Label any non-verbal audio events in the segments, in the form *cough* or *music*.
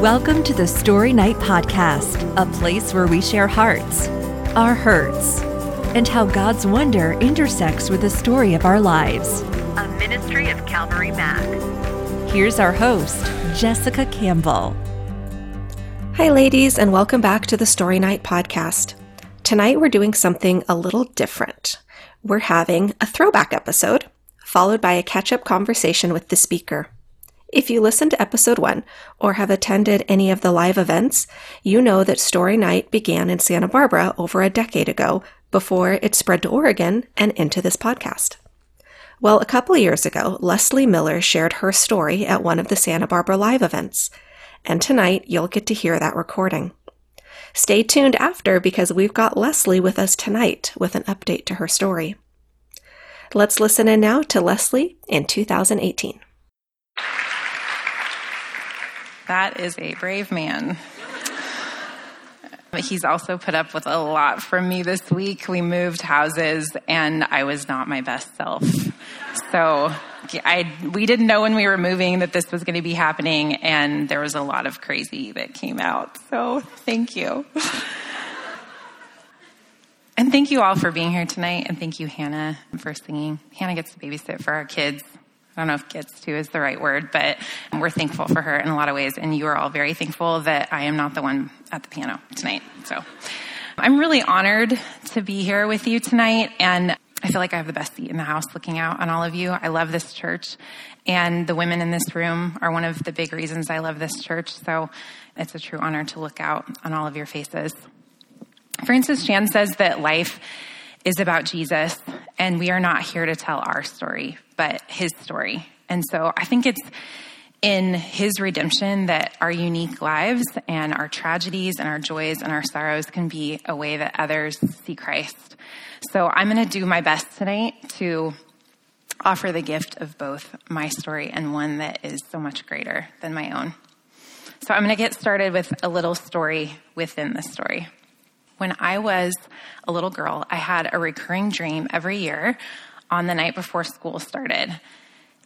Welcome to the Story Night Podcast, a place where we share hearts, our hurts, and how God's wonder intersects with the story of our lives. A ministry of Calvary Mac. Here's our host, Jessica Campbell. Hi, ladies, and welcome back to the Story Night Podcast. Tonight we're doing something a little different. We're having a throwback episode, followed by a catch up conversation with the speaker. If you listened to episode one or have attended any of the live events, you know that Story Night began in Santa Barbara over a decade ago before it spread to Oregon and into this podcast. Well, a couple years ago, Leslie Miller shared her story at one of the Santa Barbara live events, and tonight you'll get to hear that recording. Stay tuned after because we've got Leslie with us tonight with an update to her story. Let's listen in now to Leslie in 2018. That is a brave man. He's also put up with a lot from me this week. We moved houses and I was not my best self. So I, we didn't know when we were moving that this was going to be happening and there was a lot of crazy that came out. So thank you. and thank you all for being here tonight and thank you Hannah for singing. Hannah gets to babysit for our kids I don't know if gets to is the right word, but we're thankful for her in a lot of ways. And you are all very thankful that I am not the one at the piano tonight. So I'm really honored to be here with you tonight. And I feel like I have the best seat in the house looking out on all of you. I love this church. And the women in this room are one of the big reasons I love this church. So it's a true honor to look out on all of your faces. Francis Chan says that life is about Jesus, and we are not here to tell our story, but his story. And so I think it's in his redemption that our unique lives and our tragedies and our joys and our sorrows can be a way that others see Christ. So I'm going to do my best tonight to offer the gift of both my story and one that is so much greater than my own. So I'm going to get started with a little story within the story. When I was a little girl, I had a recurring dream every year on the night before school started.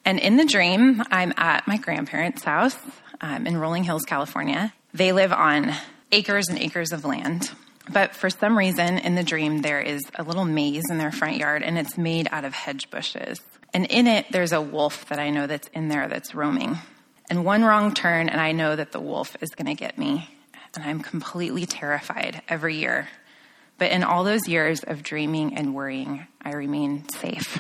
And in the dream, I'm at my grandparents' house um, in Rolling Hills, California. They live on acres and acres of land. But for some reason, in the dream, there is a little maze in their front yard, and it's made out of hedge bushes. And in it, there's a wolf that I know that's in there that's roaming. And one wrong turn, and I know that the wolf is going to get me and I'm completely terrified every year. But in all those years of dreaming and worrying, I remain safe.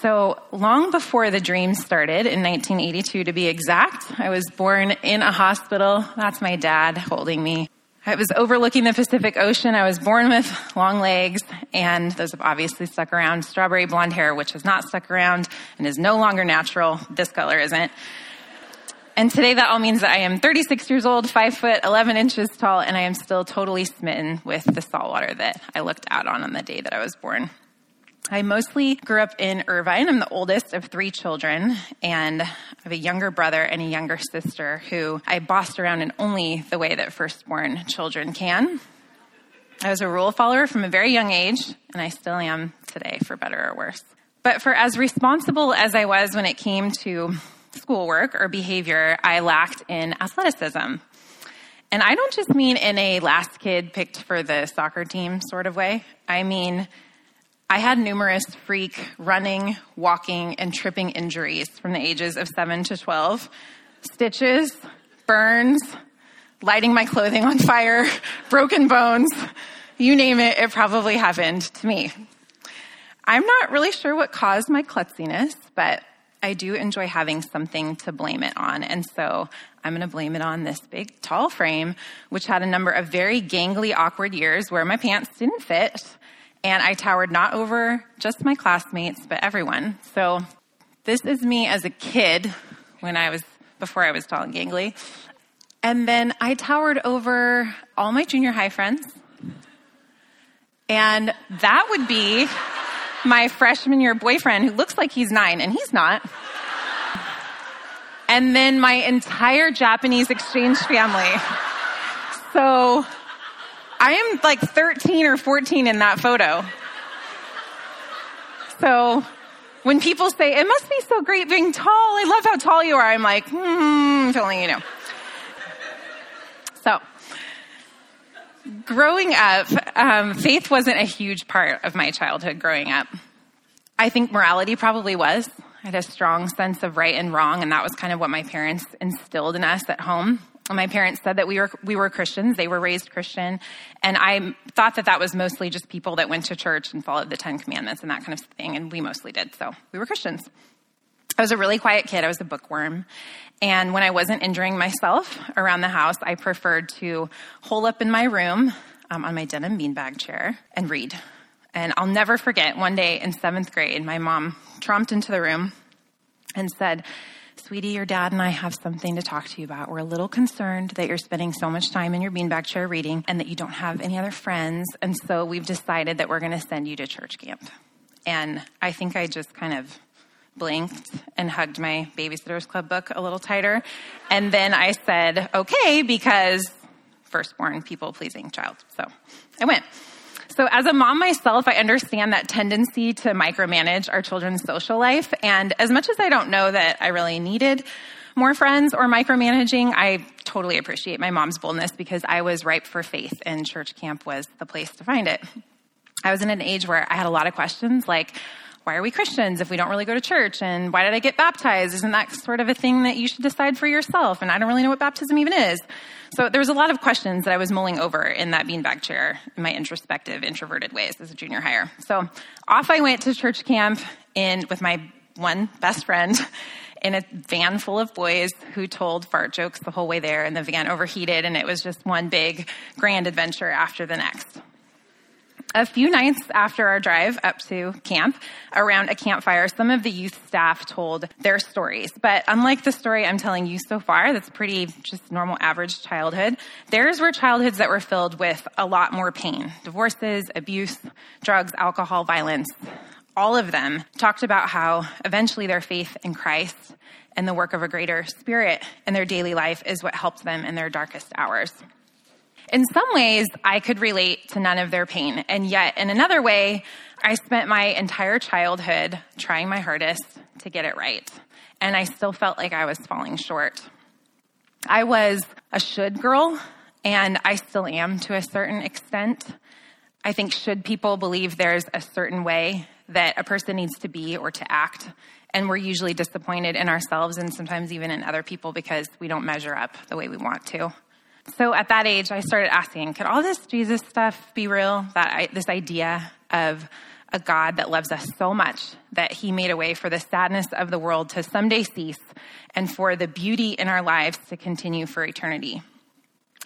So, long before the dream started, in 1982 to be exact, I was born in a hospital. That's my dad holding me. I was overlooking the Pacific Ocean. I was born with long legs, and those have obviously stuck around. Strawberry blonde hair, which has not stuck around and is no longer natural. This color isn't. And today that all means that I am 36 years old, 5 foot 11 inches tall, and I am still totally smitten with the salt water that I looked out on on the day that I was born. I mostly grew up in Irvine. I'm the oldest of three children, and I have a younger brother and a younger sister who I bossed around in only the way that firstborn children can. I was a rule follower from a very young age, and I still am today, for better or worse. But for as responsible as I was when it came to schoolwork or behavior I lacked in athleticism. And I don't just mean in a last kid picked for the soccer team sort of way. I mean, I had numerous freak running, walking, and tripping injuries from the ages of 7 to 12. Stitches, burns, lighting my clothing on fire, *laughs* broken bones, you name it, it probably happened to me. I'm not really sure what caused my klutziness, but I do enjoy having something to blame it on. And so I'm going to blame it on this big, tall frame, which had a number of very gangly, awkward years where my pants didn't fit. And I towered not over just my classmates, but everyone. So this is me as a kid when I was, before I was tall and gangly. And then I towered over all my junior high friends. And that would be my freshman year boyfriend who looks like he's nine and he's not. And then my entire Japanese exchange family. So I am like 13 or 14 in that photo. So when people say, it must be so great being tall, I love how tall you are, I'm like, hmm, feeling you know. So, growing up, um, faith wasn't a huge part of my childhood growing up. I think morality probably was. I had a strong sense of right and wrong, and that was kind of what my parents instilled in us at home. My parents said that we were we were Christians; they were raised Christian, and I thought that that was mostly just people that went to church and followed the Ten Commandments and that kind of thing, and we mostly did. So we were Christians. I was a really quiet kid. I was a bookworm. And when I wasn't injuring myself around the house, I preferred to hole up in my room um, on my denim beanbag chair and read. And I'll never forget one day in seventh grade, my mom tromped into the room and said, Sweetie, your dad and I have something to talk to you about. We're a little concerned that you're spending so much time in your beanbag chair reading and that you don't have any other friends. And so we've decided that we're going to send you to church camp. And I think I just kind of blinked and hugged my Babysitter's Club book a little tighter. And then I said, okay, because firstborn, people pleasing child. So I went. So, as a mom myself, I understand that tendency to micromanage our children's social life. And as much as I don't know that I really needed more friends or micromanaging, I totally appreciate my mom's boldness because I was ripe for faith, and church camp was the place to find it. I was in an age where I had a lot of questions like, why are we Christians if we don't really go to church? And why did I get baptized? Isn't that sort of a thing that you should decide for yourself? And I don't really know what baptism even is. So there was a lot of questions that I was mulling over in that beanbag chair in my introspective, introverted ways as a junior hire. So off I went to church camp in with my one best friend in a van full of boys who told fart jokes the whole way there, and the van overheated, and it was just one big grand adventure after the next a few nights after our drive up to camp, around a campfire, some of the youth staff told their stories. But unlike the story I'm telling you so far, that's pretty just normal average childhood, theirs were childhoods that were filled with a lot more pain divorces, abuse, drugs, alcohol, violence. All of them talked about how eventually their faith in Christ and the work of a greater spirit in their daily life is what helped them in their darkest hours. In some ways, I could relate to none of their pain. And yet, in another way, I spent my entire childhood trying my hardest to get it right. And I still felt like I was falling short. I was a should girl, and I still am to a certain extent. I think should people believe there's a certain way that a person needs to be or to act, and we're usually disappointed in ourselves and sometimes even in other people because we don't measure up the way we want to. So at that age, I started asking, could all this Jesus stuff be real? That I, this idea of a God that loves us so much that he made a way for the sadness of the world to someday cease and for the beauty in our lives to continue for eternity.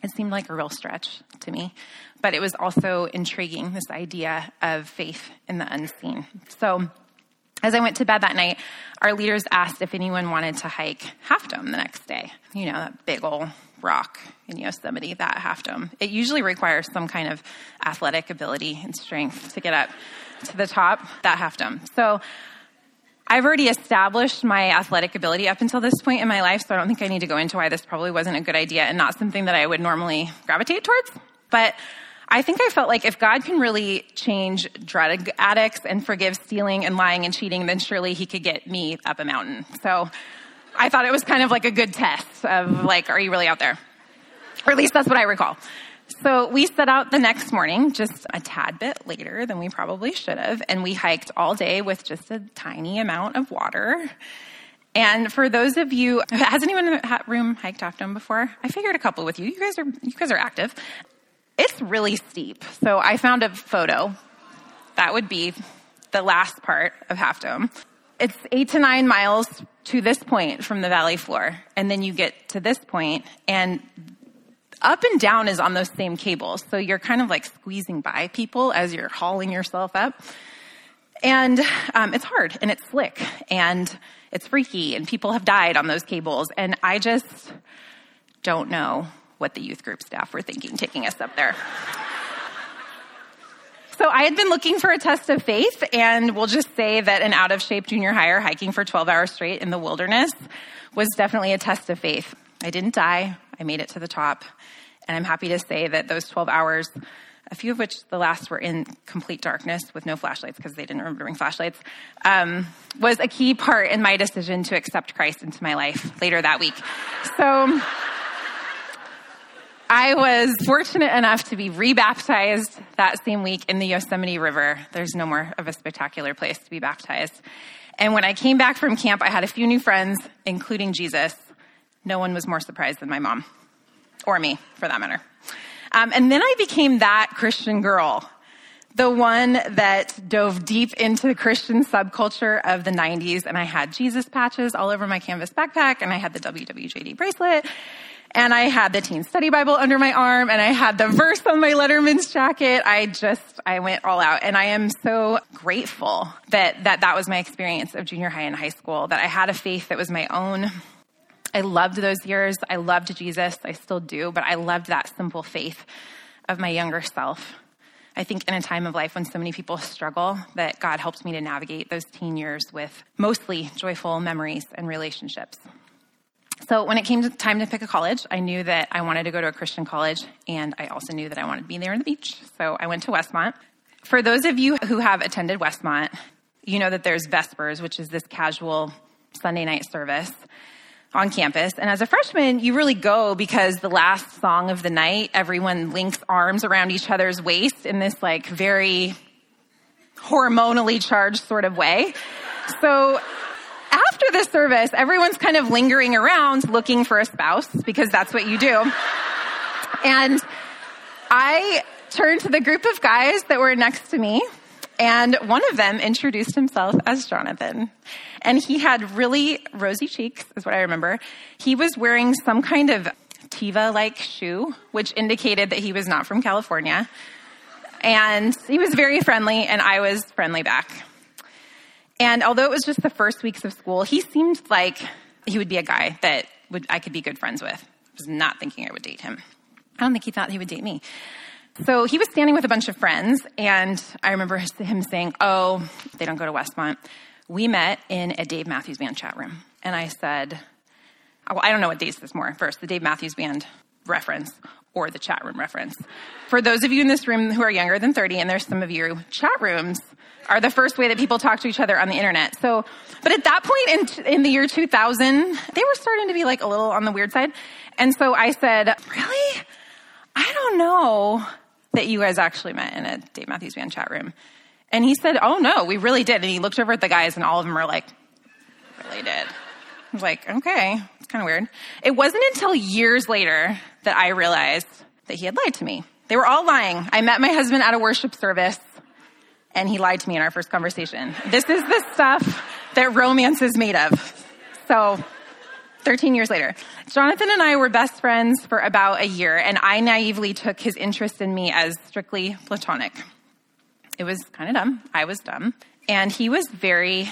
It seemed like a real stretch to me, but it was also intriguing, this idea of faith in the unseen. So as I went to bed that night, our leaders asked if anyone wanted to hike Half Dome the next day. You know, that big old rock in Yosemite, that Half Dome. It usually requires some kind of athletic ability and strength to get up to the top, that Half Dome. So I've already established my athletic ability up until this point in my life, so I don't think I need to go into why this probably wasn't a good idea and not something that I would normally gravitate towards. But I think I felt like if God can really change drug addicts and forgive stealing and lying and cheating, then surely he could get me up a mountain. So I thought it was kind of like a good test of like, are you really out there? Or at least that's what I recall. So we set out the next morning, just a tad bit later than we probably should have, and we hiked all day with just a tiny amount of water. And for those of you, has anyone in the room hiked Half Dome before? I figured a couple with you. You guys are you guys are active. It's really steep. So I found a photo. That would be the last part of Half Dome. It's eight to nine miles to this point from the valley floor. And then you get to this point, and up and down is on those same cables. So you're kind of like squeezing by people as you're hauling yourself up. And um, it's hard and it's slick and it's freaky, and people have died on those cables. And I just don't know what the youth group staff were thinking taking us up there. So I had been looking for a test of faith, and we'll just say that an out of shape junior hire hiking for 12 hours straight in the wilderness was definitely a test of faith. I didn't die, I made it to the top, and I'm happy to say that those 12 hours, a few of which the last were in complete darkness with no flashlights because they didn't remember to bring flashlights, um, was a key part in my decision to accept Christ into my life later that week. So, I was fortunate enough to be rebaptized that same week in the Yosemite River. There's no more of a spectacular place to be baptized. And when I came back from camp, I had a few new friends, including Jesus. No one was more surprised than my mom, or me, for that matter. Um, and then I became that Christian girl, the one that dove deep into the Christian subculture of the 90s. And I had Jesus patches all over my canvas backpack, and I had the WWJD bracelet, and I had the teen study Bible under my arm and I had the verse on my Letterman's jacket. I just, I went all out and I am so grateful that, that that was my experience of junior high and high school, that I had a faith that was my own. I loved those years. I loved Jesus. I still do, but I loved that simple faith of my younger self. I think in a time of life when so many people struggle, that God helped me to navigate those teen years with mostly joyful memories and relationships. So when it came to time to pick a college, I knew that I wanted to go to a Christian college, and I also knew that I wanted to be there on the beach. So I went to Westmont. For those of you who have attended Westmont, you know that there's Vespers, which is this casual Sunday night service on campus. And as a freshman, you really go because the last song of the night, everyone links arms around each other's waist in this like very hormonally charged sort of way. So after the service, everyone's kind of lingering around looking for a spouse because that's what you do. And I turned to the group of guys that were next to me, and one of them introduced himself as Jonathan. And he had really rosy cheeks, is what I remember. He was wearing some kind of Teva like shoe, which indicated that he was not from California. And he was very friendly, and I was friendly back. And although it was just the first weeks of school, he seemed like he would be a guy that would, I could be good friends with. I was not thinking I would date him. I don't think he thought he would date me. So he was standing with a bunch of friends, and I remember him saying, Oh, they don't go to Westmont. We met in a Dave Matthews Band chat room. And I said, oh, well, I don't know what dates this more first, the Dave Matthews Band reference or the chat room reference. For those of you in this room who are younger than 30, and there's some of you, chat rooms are the first way that people talk to each other on the internet. So, but at that point in, in the year 2000, they were starting to be like a little on the weird side. And so I said, really? I don't know that you guys actually met in a Dave Matthews Band chat room. And he said, oh no, we really did. And he looked over at the guys and all of them were like, really did. I was like, okay, it's kind of weird. It wasn't until years later that I realized that he had lied to me. They were all lying. I met my husband at a worship service and he lied to me in our first conversation. This is the stuff that romance is made of. So, 13 years later, Jonathan and I were best friends for about a year, and I naively took his interest in me as strictly platonic. It was kind of dumb. I was dumb. And he was very,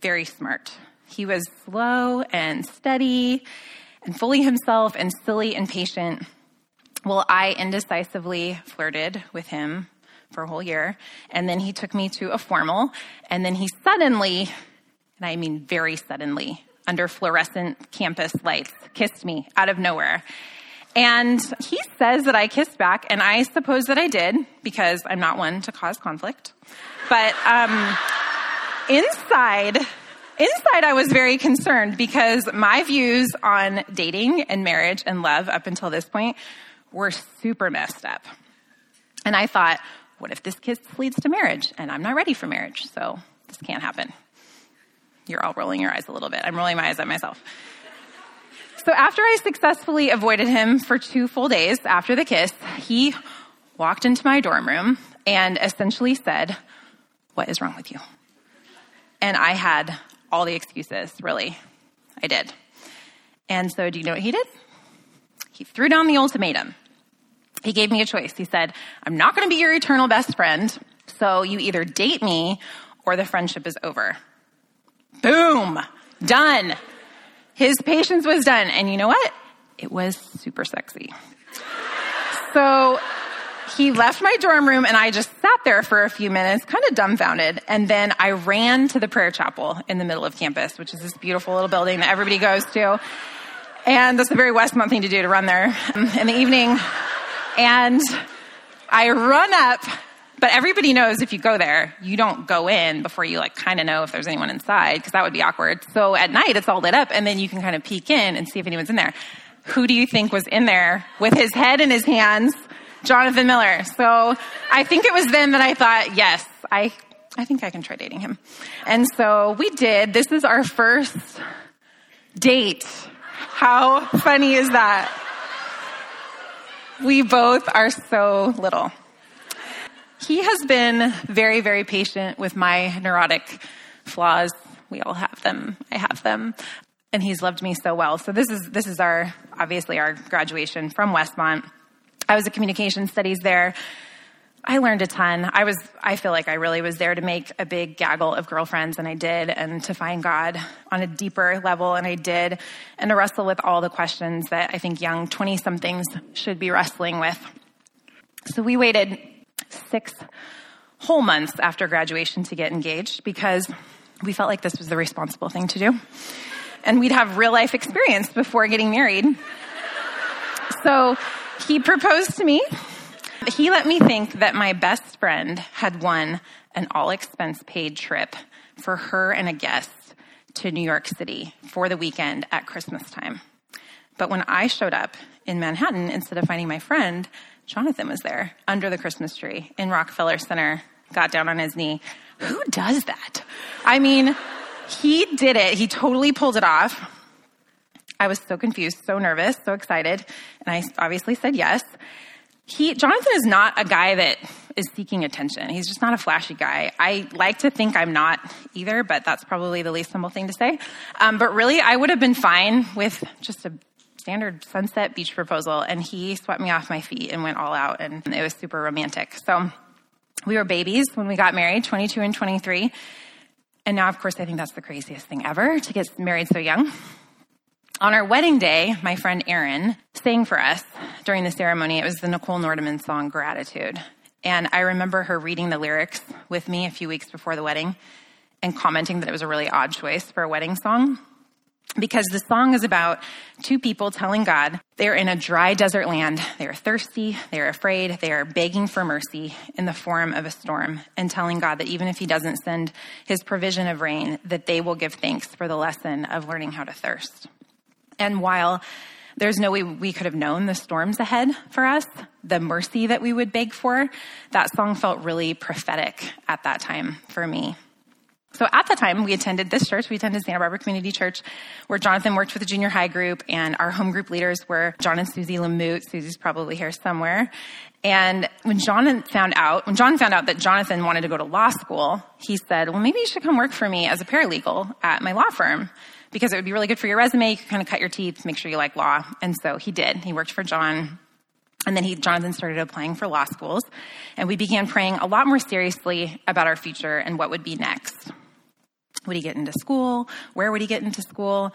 very smart. He was slow and steady and fully himself and silly and patient. Well, I indecisively flirted with him for a whole year. And then he took me to a formal. And then he suddenly, and I mean very suddenly, under fluorescent campus lights, kissed me out of nowhere. And he says that I kissed back, and I suppose that I did because I'm not one to cause conflict. But um, inside, inside, I was very concerned because my views on dating and marriage and love up until this point were super messed up. And I thought, what if this kiss leads to marriage? And I'm not ready for marriage, so this can't happen. You're all rolling your eyes a little bit. I'm rolling my eyes at myself. So after I successfully avoided him for two full days after the kiss, he walked into my dorm room and essentially said, What is wrong with you? And I had all the excuses, really. I did. And so, do you know what he did? He threw down the ultimatum he gave me a choice. He said, I'm not going to be your eternal best friend, so you either date me or the friendship is over. Boom! Done. His patience was done. And you know what? It was super sexy. So he left my dorm room and I just sat there for a few minutes, kind of dumbfounded. And then I ran to the prayer chapel in the middle of campus, which is this beautiful little building that everybody goes to. And that's a very Westmont thing to do to run there um, in the evening. And I run up, but everybody knows if you go there, you don't go in before you like kind of know if there's anyone inside because that would be awkward. So at night it's all lit up and then you can kind of peek in and see if anyone's in there. who do you think was in there with his head in his hands? Jonathan Miller. So I think it was then that I thought, yes, I, I think I can try dating him. And so we did. This is our first date. How funny is that? We both are so little. He has been very, very patient with my neurotic flaws. We all have them. I have them. And he's loved me so well. So this is, this is our, obviously our graduation from Westmont. I was a communication studies there. I learned a ton. I was, I feel like I really was there to make a big gaggle of girlfriends, and I did, and to find God on a deeper level, and I did, and to wrestle with all the questions that I think young 20 somethings should be wrestling with. So we waited six whole months after graduation to get engaged because we felt like this was the responsible thing to do. And we'd have real life experience before getting married. So he proposed to me. He let me think that my best friend had won an all expense paid trip for her and a guest to New York City for the weekend at Christmas time. But when I showed up in Manhattan, instead of finding my friend, Jonathan was there under the Christmas tree in Rockefeller Center, got down on his knee. Who does that? I mean, he did it. He totally pulled it off. I was so confused, so nervous, so excited, and I obviously said yes. He, Jonathan is not a guy that is seeking attention. He's just not a flashy guy. I like to think I'm not either, but that's probably the least humble thing to say. Um, but really, I would have been fine with just a standard sunset beach proposal, and he swept me off my feet and went all out, and it was super romantic. So we were babies when we got married, 22 and 23. And now, of course, I think that's the craziest thing ever to get married so young. On our wedding day, my friend Erin sang for us during the ceremony. It was the Nicole Nordeman song Gratitude. And I remember her reading the lyrics with me a few weeks before the wedding and commenting that it was a really odd choice for a wedding song because the song is about two people telling God they're in a dry desert land. They are thirsty, they are afraid, they are begging for mercy in the form of a storm, and telling God that even if He doesn't send His provision of rain, that they will give thanks for the lesson of learning how to thirst. And while there's no way we could have known the storms ahead for us, the mercy that we would beg for, that song felt really prophetic at that time for me. So at the time, we attended this church. We attended Santa Barbara Community Church, where Jonathan worked with the junior high group, and our home group leaders were John and Susie Lamute. Susie's probably here somewhere. And when John found out, when John found out that Jonathan wanted to go to law school, he said, "Well, maybe you should come work for me as a paralegal at my law firm." Because it would be really good for your resume. You could kind of cut your teeth, make sure you like law. And so he did. He worked for John and then he, Jonathan started applying for law schools, and we began praying a lot more seriously about our future and what would be next. Would he get into school? Where would he get into school?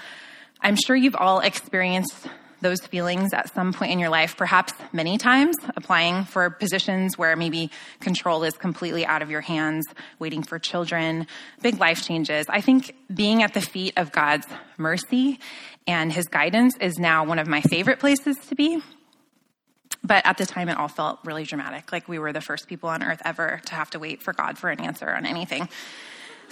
I'm sure you've all experienced those feelings at some point in your life, perhaps many times, applying for positions where maybe control is completely out of your hands, waiting for children, big life changes. I think being at the feet of God's mercy and his guidance is now one of my favorite places to be. But at the time, it all felt really dramatic, like we were the first people on earth ever to have to wait for God for an answer on anything.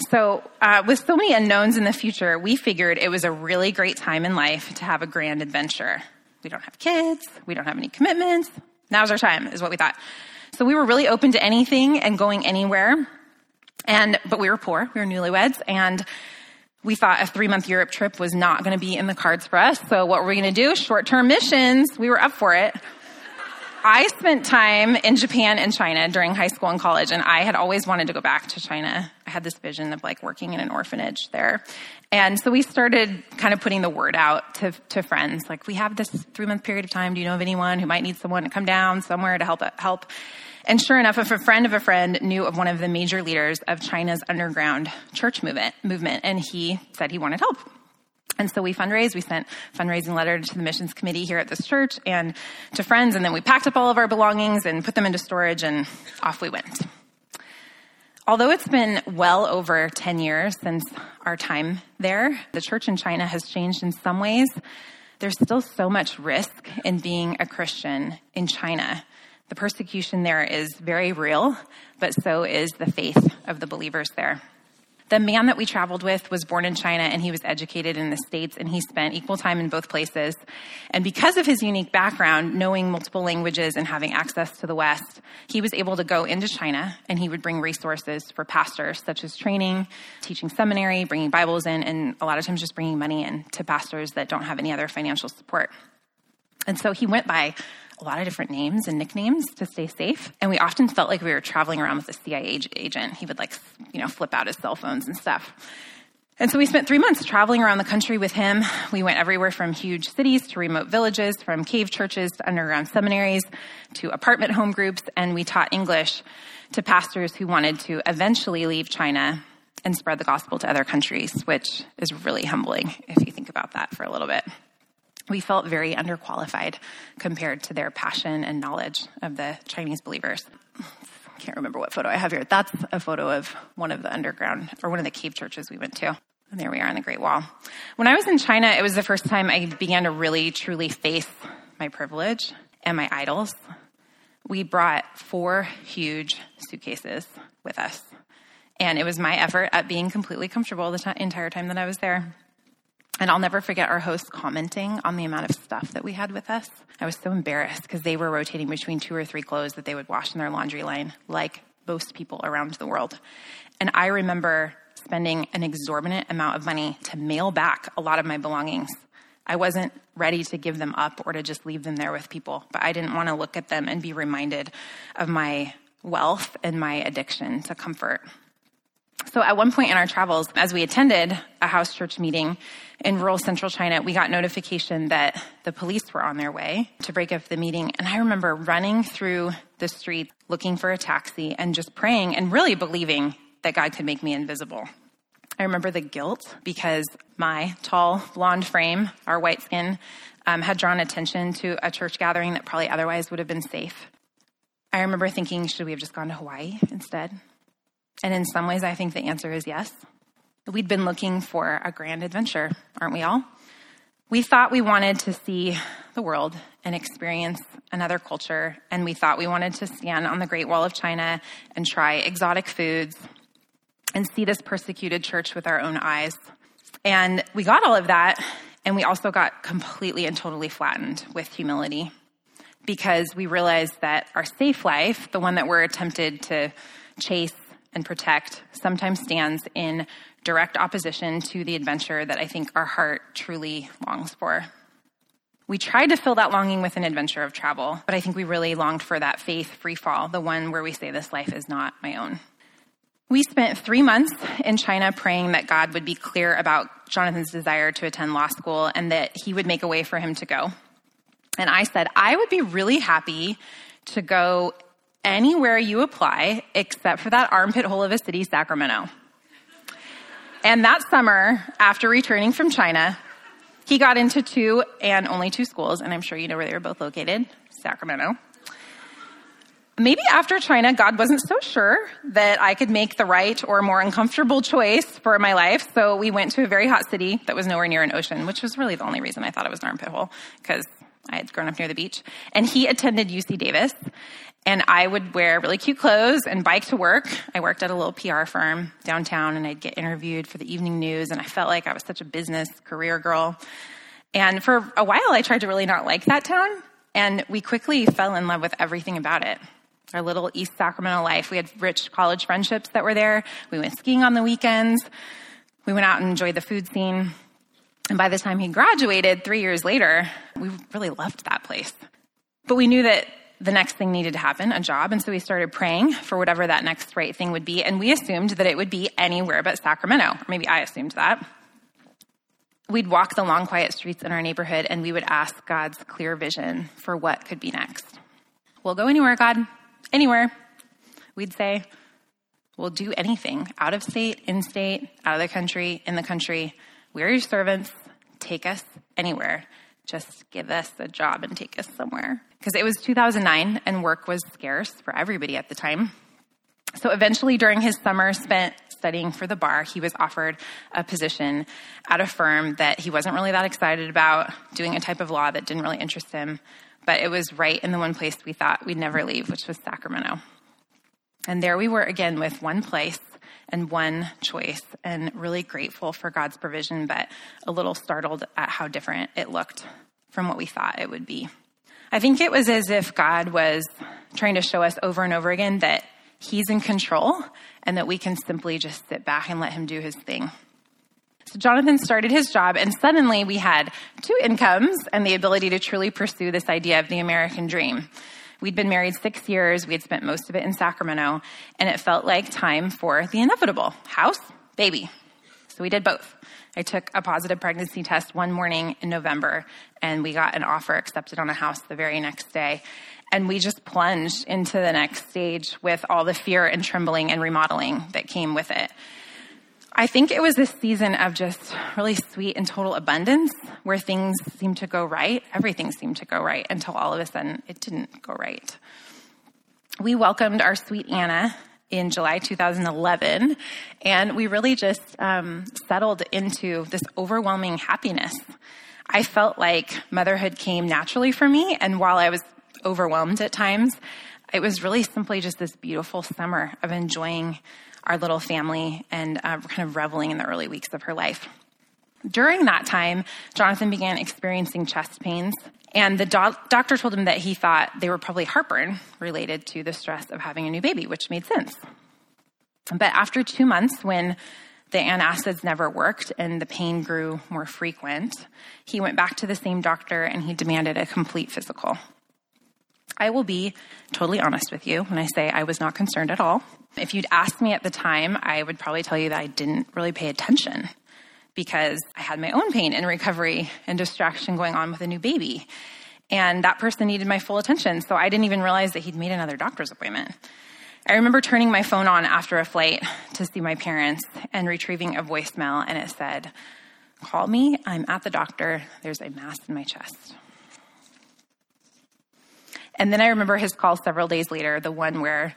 So, uh, with so many unknowns in the future, we figured it was a really great time in life to have a grand adventure. We don't have kids, we don't have any commitments. Now's our time, is what we thought. So, we were really open to anything and going anywhere. And, but we were poor, we were newlyweds, and we thought a three month Europe trip was not going to be in the cards for us. So, what were we going to do? Short term missions. We were up for it. I spent time in Japan and China during high school and college, and I had always wanted to go back to China. I had this vision of like working in an orphanage there. And so we started kind of putting the word out to, to friends. Like, we have this three month period of time. Do you know of anyone who might need someone to come down somewhere to help help? And sure enough, if a friend of a friend knew of one of the major leaders of China's underground church movement, movement and he said he wanted help. And so we fundraised. We sent fundraising letter to the missions committee here at this church and to friends. And then we packed up all of our belongings and put them into storage and off we went. Although it's been well over 10 years since our time there, the church in China has changed in some ways. There's still so much risk in being a Christian in China. The persecution there is very real, but so is the faith of the believers there. The man that we traveled with was born in China and he was educated in the States and he spent equal time in both places. And because of his unique background, knowing multiple languages and having access to the West, he was able to go into China and he would bring resources for pastors, such as training, teaching seminary, bringing Bibles in, and a lot of times just bringing money in to pastors that don't have any other financial support. And so he went by a lot of different names and nicknames to stay safe. And we often felt like we were traveling around with a CIA agent. He would like, you know, flip out his cell phones and stuff. And so we spent three months traveling around the country with him. We went everywhere from huge cities to remote villages, from cave churches to underground seminaries to apartment home groups. And we taught English to pastors who wanted to eventually leave China and spread the gospel to other countries, which is really humbling if you think about that for a little bit we felt very underqualified compared to their passion and knowledge of the Chinese believers. I can't remember what photo I have here. That's a photo of one of the underground or one of the cave churches we went to. And there we are on the Great Wall. When I was in China, it was the first time I began to really truly face my privilege and my idols. We brought four huge suitcases with us. And it was my effort at being completely comfortable the t- entire time that I was there. And I'll never forget our host commenting on the amount of stuff that we had with us. I was so embarrassed because they were rotating between two or three clothes that they would wash in their laundry line, like most people around the world. And I remember spending an exorbitant amount of money to mail back a lot of my belongings. I wasn't ready to give them up or to just leave them there with people, but I didn't want to look at them and be reminded of my wealth and my addiction to comfort. So at one point in our travels, as we attended a house church meeting in rural central China, we got notification that the police were on their way to break up the meeting. And I remember running through the street looking for a taxi and just praying and really believing that God could make me invisible. I remember the guilt because my tall blonde frame, our white skin, um, had drawn attention to a church gathering that probably otherwise would have been safe. I remember thinking, should we have just gone to Hawaii instead? And in some ways, I think the answer is yes. We'd been looking for a grand adventure, aren't we all? We thought we wanted to see the world and experience another culture, and we thought we wanted to stand on the Great Wall of China and try exotic foods and see this persecuted church with our own eyes. And we got all of that, and we also got completely and totally flattened with humility because we realized that our safe life, the one that we're tempted to chase and protect sometimes stands in direct opposition to the adventure that I think our heart truly longs for. We tried to fill that longing with an adventure of travel, but I think we really longed for that faith free fall, the one where we say, This life is not my own. We spent three months in China praying that God would be clear about Jonathan's desire to attend law school and that he would make a way for him to go. And I said, I would be really happy to go anywhere you apply except for that armpit hole of a city, Sacramento. And that summer, after returning from China, he got into two and only two schools, and I'm sure you know where they were both located Sacramento. Maybe after China, God wasn't so sure that I could make the right or more uncomfortable choice for my life. So we went to a very hot city that was nowhere near an ocean, which was really the only reason I thought it was an armpit hole, because I had grown up near the beach. And he attended UC Davis. And I would wear really cute clothes and bike to work. I worked at a little PR firm downtown and I'd get interviewed for the evening news. And I felt like I was such a business career girl. And for a while, I tried to really not like that town. And we quickly fell in love with everything about it. Our little East Sacramento life. We had rich college friendships that were there. We went skiing on the weekends. We went out and enjoyed the food scene. And by the time he graduated, three years later, we really loved that place. But we knew that the next thing needed to happen, a job. And so we started praying for whatever that next right thing would be. And we assumed that it would be anywhere but Sacramento. Or maybe I assumed that. We'd walk the long, quiet streets in our neighborhood and we would ask God's clear vision for what could be next. We'll go anywhere, God. Anywhere. We'd say, we'll do anything out of state, in state, out of the country, in the country. We're your servants. Take us anywhere just give us a job and take us somewhere. Because it was 2009 and work was scarce for everybody at the time. So eventually, during his summer spent studying for the bar, he was offered a position at a firm that he wasn't really that excited about, doing a type of law that didn't really interest him. But it was right in the one place we thought we'd never leave, which was Sacramento. And there we were again with one place and one choice, and really grateful for God's provision, but a little startled at how different it looked from what we thought it would be. I think it was as if God was trying to show us over and over again that He's in control and that we can simply just sit back and let Him do His thing. So Jonathan started his job, and suddenly we had two incomes and the ability to truly pursue this idea of the American dream. We'd been married six years, we had spent most of it in Sacramento, and it felt like time for the inevitable house, baby. So we did both. I took a positive pregnancy test one morning in November, and we got an offer accepted on a house the very next day. And we just plunged into the next stage with all the fear and trembling and remodeling that came with it. I think it was this season of just really sweet and total abundance where things seemed to go right. Everything seemed to go right until all of a sudden it didn't go right. We welcomed our sweet Anna in July 2011, and we really just um, settled into this overwhelming happiness. I felt like motherhood came naturally for me, and while I was overwhelmed at times, it was really simply just this beautiful summer of enjoying our little family and uh, kind of reveling in the early weeks of her life. During that time, Jonathan began experiencing chest pains, and the do- doctor told him that he thought they were probably heartburn related to the stress of having a new baby, which made sense. But after two months, when the antacids never worked and the pain grew more frequent, he went back to the same doctor and he demanded a complete physical. I will be totally honest with you when I say I was not concerned at all. If you'd asked me at the time, I would probably tell you that I didn't really pay attention because I had my own pain and recovery and distraction going on with a new baby. And that person needed my full attention, so I didn't even realize that he'd made another doctor's appointment. I remember turning my phone on after a flight to see my parents and retrieving a voicemail, and it said, Call me, I'm at the doctor, there's a mass in my chest. And then I remember his call several days later, the one where,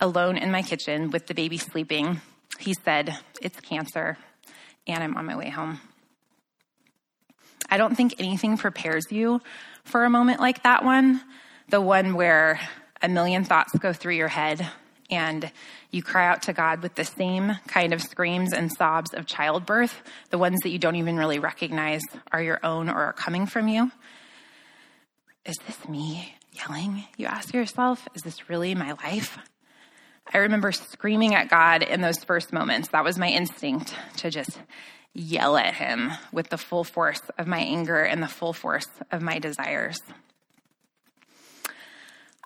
alone in my kitchen with the baby sleeping, he said, It's cancer, and I'm on my way home. I don't think anything prepares you for a moment like that one, the one where a million thoughts go through your head and you cry out to God with the same kind of screams and sobs of childbirth, the ones that you don't even really recognize are your own or are coming from you. Is this me? yelling, you ask yourself, is this really my life? I remember screaming at God in those first moments. That was my instinct to just yell at him with the full force of my anger and the full force of my desires.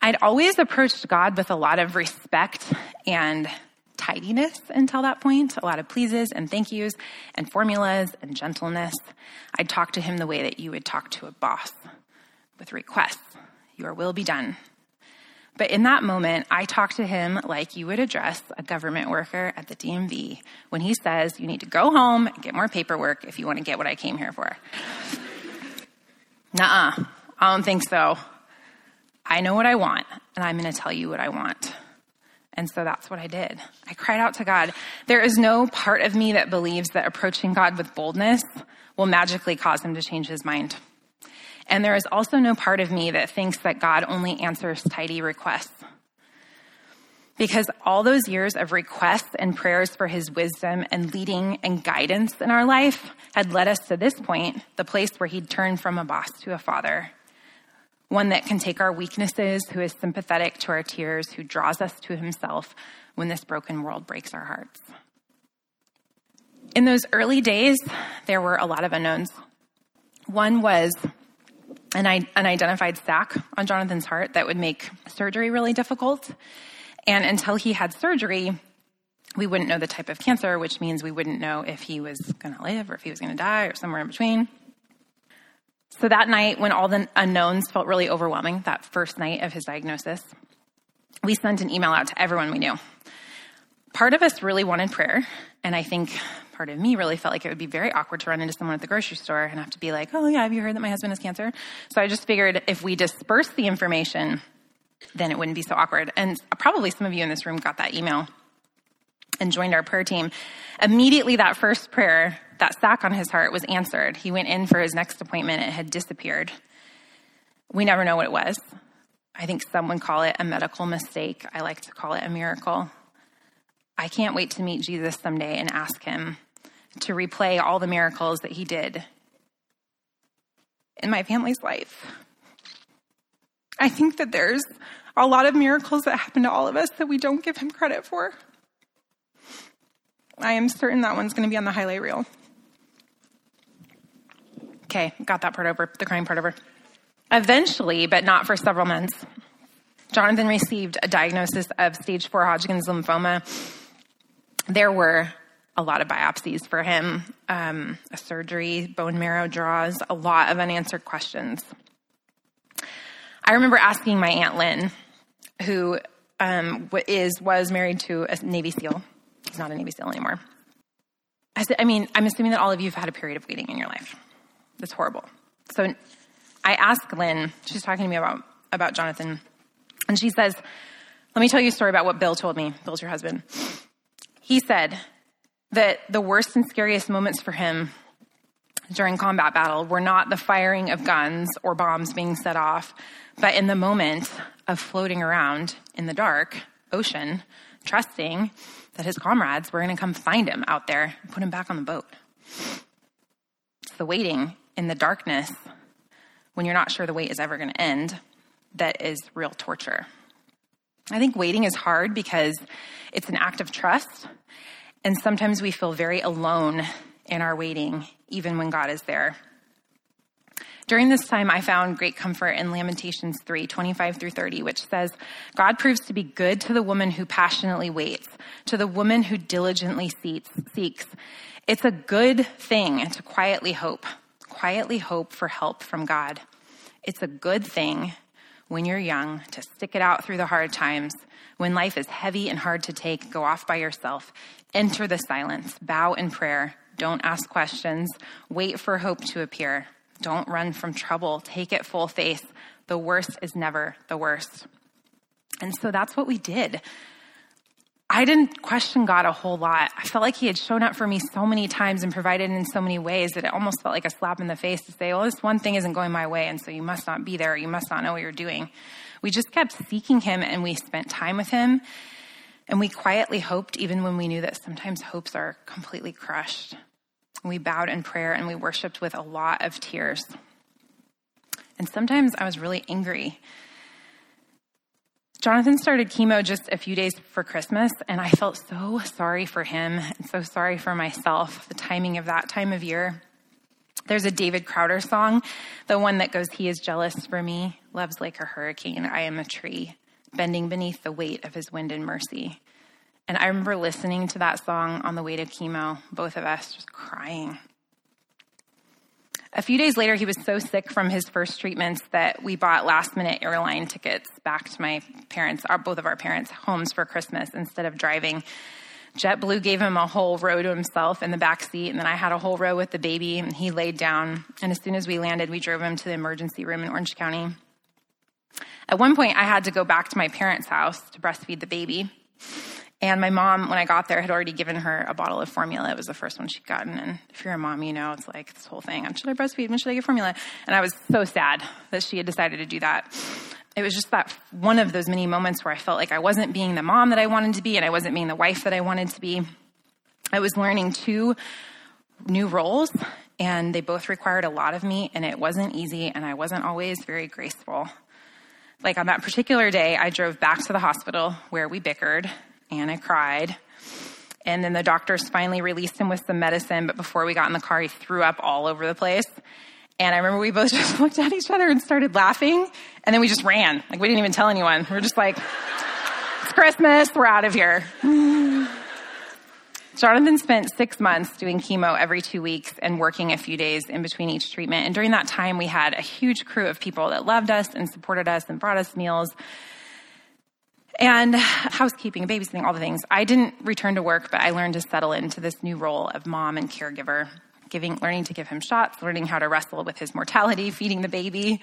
I'd always approached God with a lot of respect and tidiness until that point, a lot of pleases and thank yous and formulas and gentleness. I'd talk to him the way that you would talk to a boss with requests your will be done. But in that moment, I talk to him like you would address a government worker at the DMV when he says, You need to go home and get more paperwork if you want to get what I came here for. Nuh uh, I don't think so. I know what I want, and I'm going to tell you what I want. And so that's what I did. I cried out to God. There is no part of me that believes that approaching God with boldness will magically cause him to change his mind. And there is also no part of me that thinks that God only answers tidy requests. Because all those years of requests and prayers for his wisdom and leading and guidance in our life had led us to this point, the place where he'd turned from a boss to a father. One that can take our weaknesses, who is sympathetic to our tears, who draws us to himself when this broken world breaks our hearts. In those early days, there were a lot of unknowns. One was an, an identified sac on Jonathan's heart that would make surgery really difficult. And until he had surgery, we wouldn't know the type of cancer, which means we wouldn't know if he was going to live or if he was going to die or somewhere in between. So that night, when all the unknowns felt really overwhelming, that first night of his diagnosis, we sent an email out to everyone we knew. Part of us really wanted prayer, and I think part of me really felt like it would be very awkward to run into someone at the grocery store and have to be like, oh, yeah, have you heard that my husband has cancer? So I just figured if we disperse the information, then it wouldn't be so awkward. And probably some of you in this room got that email and joined our prayer team. Immediately, that first prayer, that sack on his heart was answered. He went in for his next appointment, it had disappeared. We never know what it was. I think some would call it a medical mistake. I like to call it a miracle. I can't wait to meet Jesus someday and ask him to replay all the miracles that he did in my family's life. I think that there's a lot of miracles that happen to all of us that we don't give him credit for. I am certain that one's going to be on the highlight reel. Okay, got that part over, the crying part over. Eventually, but not for several months, Jonathan received a diagnosis of stage four Hodgkin's lymphoma. There were a lot of biopsies for him, um, a surgery, bone marrow draws, a lot of unanswered questions. I remember asking my aunt Lynn, who um, is was married to a Navy SEAL. He's not a Navy SEAL anymore. I said, I mean, I'm assuming that all of you have had a period of waiting in your life. That's horrible. So I asked Lynn. She's talking to me about about Jonathan, and she says, "Let me tell you a story about what Bill told me. Bill's your husband. He said that the worst and scariest moments for him during combat battle were not the firing of guns or bombs being set off, but in the moment of floating around in the dark ocean, trusting that his comrades were going to come find him out there and put him back on the boat. It's the waiting in the darkness when you're not sure the wait is ever going to end that is real torture. I think waiting is hard because it's an act of trust and sometimes we feel very alone in our waiting, even when God is there. During this time, I found great comfort in Lamentations 3 25 through 30, which says, God proves to be good to the woman who passionately waits, to the woman who diligently seeks. It's a good thing to quietly hope, quietly hope for help from God. It's a good thing when you're young to stick it out through the hard times. When life is heavy and hard to take, go off by yourself. Enter the silence, bow in prayer, don't ask questions, wait for hope to appear. Don't run from trouble, take it full face. The worst is never the worst. And so that's what we did. I didn't question God a whole lot. I felt like He had shown up for me so many times and provided in so many ways that it almost felt like a slap in the face to say, well, this one thing isn't going my way, and so you must not be there. You must not know what you're doing. We just kept seeking Him and we spent time with Him. And we quietly hoped, even when we knew that sometimes hopes are completely crushed. We bowed in prayer and we worshiped with a lot of tears. And sometimes I was really angry Jonathan started chemo just a few days for Christmas, and I felt so sorry for him and so sorry for myself, the timing of that time of year. There's a David Crowder song, the one that goes, He is jealous for me, loves like a hurricane. I am a tree, bending beneath the weight of his wind and mercy. And I remember listening to that song on the way to chemo, both of us just crying a few days later, he was so sick from his first treatments that we bought last minute airline tickets back to my parents, our, both of our parents' homes for Christmas instead of driving. JetBlue gave him a whole row to himself in the back seat, and then I had a whole row with the baby, and he laid down. And as soon as we landed, we drove him to the emergency room in Orange County. At one point, I had to go back to my parents' house to breastfeed the baby. And my mom, when I got there, had already given her a bottle of formula. It was the first one she'd gotten. And if you're a mom, you know it's like this whole thing. Should I breastfeed? When should I get formula? And I was so sad that she had decided to do that. It was just that one of those many moments where I felt like I wasn't being the mom that I wanted to be and I wasn't being the wife that I wanted to be. I was learning two new roles and they both required a lot of me and it wasn't easy and I wasn't always very graceful. Like on that particular day, I drove back to the hospital where we bickered Anna cried. And then the doctors finally released him with some medicine, but before we got in the car, he threw up all over the place. And I remember we both *laughs* just looked at each other and started laughing, and then we just ran. Like, we didn't even tell anyone. We are just like, it's Christmas, we're out of here. *laughs* Jonathan spent six months doing chemo every two weeks and working a few days in between each treatment. And during that time, we had a huge crew of people that loved us and supported us and brought us meals and housekeeping, babysitting, all the things. I didn't return to work, but I learned to settle into this new role of mom and caregiver, giving, learning to give him shots, learning how to wrestle with his mortality, feeding the baby.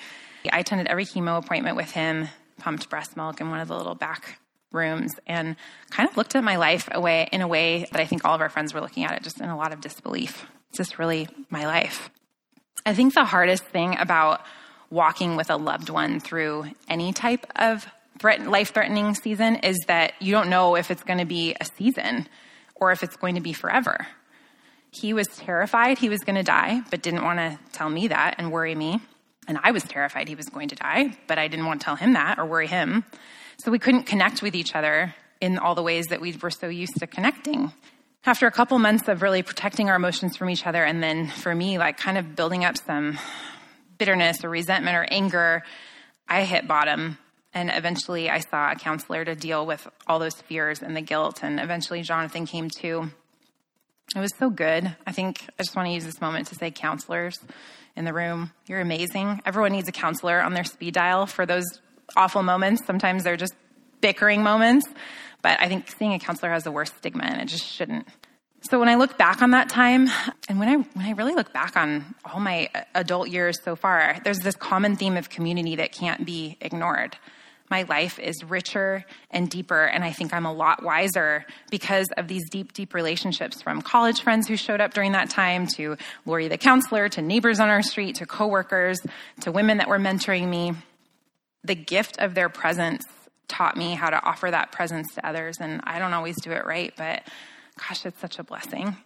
I attended every chemo appointment with him, pumped breast milk in one of the little back rooms, and kind of looked at my life away in a way that I think all of our friends were looking at it, just in a lot of disbelief. Is this really my life? I think the hardest thing about walking with a loved one through any type of threat, life threatening season is that you don't know if it's going to be a season or if it's going to be forever. He was terrified he was going to die, but didn't want to tell me that and worry me. And I was terrified he was going to die, but I didn't want to tell him that or worry him. So we couldn't connect with each other in all the ways that we were so used to connecting. After a couple months of really protecting our emotions from each other, and then for me, like kind of building up some bitterness or resentment or anger, I hit bottom. And eventually I saw a counselor to deal with all those fears and the guilt. And eventually Jonathan came to. It was so good. I think I just want to use this moment to say, counselors in the room, you're amazing. Everyone needs a counselor on their speed dial for those awful moments. Sometimes they're just bickering moments. But I think seeing a counselor has the worst stigma and it just shouldn't. So when I look back on that time, and when I when I really look back on all my adult years so far, there's this common theme of community that can't be ignored. My life is richer and deeper, and I think I'm a lot wiser because of these deep, deep relationships from college friends who showed up during that time, to Lori the counselor, to neighbors on our street, to coworkers, to women that were mentoring me. The gift of their presence taught me how to offer that presence to others. And I don't always do it right, but gosh, it's such a blessing.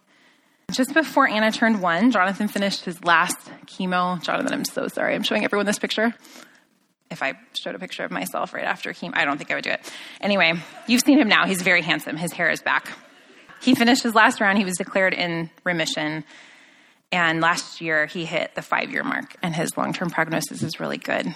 Just before Anna turned one, Jonathan finished his last chemo. Jonathan, I'm so sorry. I'm showing everyone this picture. If I showed a picture of myself right after chemo, I don't think I would do it. Anyway, you've seen him now. He's very handsome. His hair is back. He finished his last round. He was declared in remission. And last year, he hit the five year mark, and his long term prognosis is really good.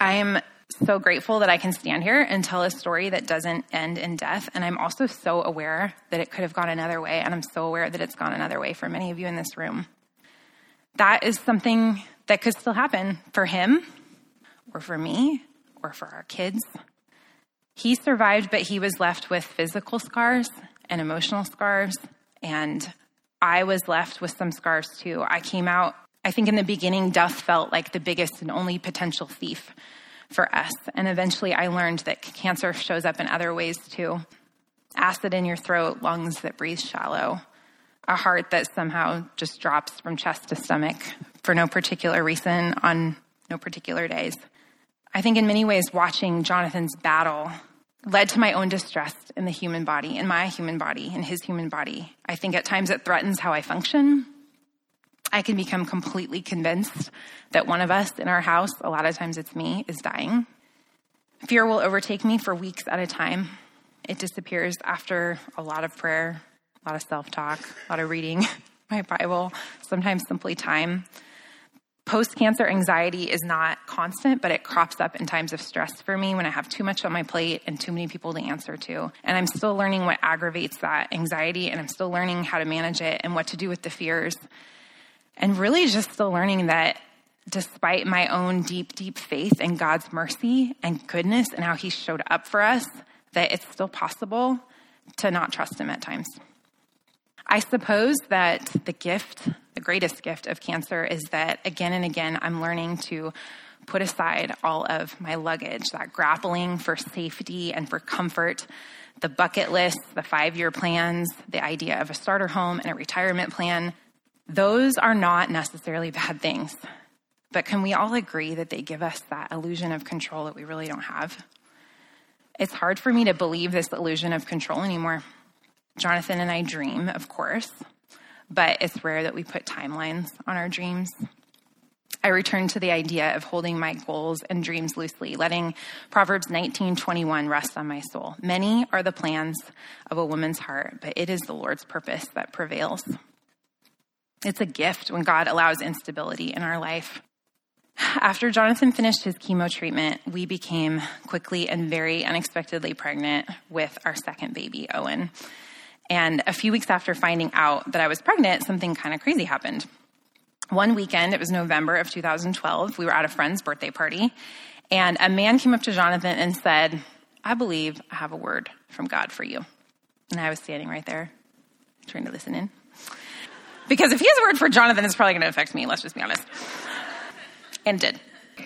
I am so grateful that I can stand here and tell a story that doesn't end in death. And I'm also so aware that it could have gone another way. And I'm so aware that it's gone another way for many of you in this room. That is something that could still happen for him, or for me, or for our kids. He survived, but he was left with physical scars and emotional scars. And I was left with some scars too. I came out I think in the beginning, death felt like the biggest and only potential thief for us. And eventually, I learned that cancer shows up in other ways too acid in your throat, lungs that breathe shallow, a heart that somehow just drops from chest to stomach for no particular reason on no particular days. I think in many ways, watching Jonathan's battle led to my own distress in the human body, in my human body, in his human body. I think at times it threatens how I function. I can become completely convinced that one of us in our house, a lot of times it's me, is dying. Fear will overtake me for weeks at a time. It disappears after a lot of prayer, a lot of self talk, a lot of reading *laughs* my Bible, sometimes simply time. Post cancer anxiety is not constant, but it crops up in times of stress for me when I have too much on my plate and too many people to answer to. And I'm still learning what aggravates that anxiety, and I'm still learning how to manage it and what to do with the fears and really just still learning that despite my own deep, deep faith in God's mercy and goodness and how He showed up for us, that it's still possible to not trust Him at times. I suppose that the gift, the greatest gift of cancer, is that again and again I'm learning to put aside all of my luggage, that grappling for safety and for comfort, the bucket list, the five year plans, the idea of a starter home and a retirement plan those are not necessarily bad things, but can we all agree that they give us that illusion of control that we really don't have? It's hard for me to believe this illusion of control anymore. Jonathan and I dream, of course, but it's rare that we put timelines on our dreams. I return to the idea of holding my goals and dreams loosely, letting Proverbs 19:21 rest on my soul. Many are the plans of a woman's heart, but it is the Lord's purpose that prevails. It's a gift when God allows instability in our life. After Jonathan finished his chemo treatment, we became quickly and very unexpectedly pregnant with our second baby, Owen. And a few weeks after finding out that I was pregnant, something kind of crazy happened. One weekend, it was November of 2012, we were at a friend's birthday party, and a man came up to Jonathan and said, I believe I have a word from God for you. And I was standing right there, trying to listen in. Because if he has a word for Jonathan, it's probably going to affect me, let's just be honest. And did.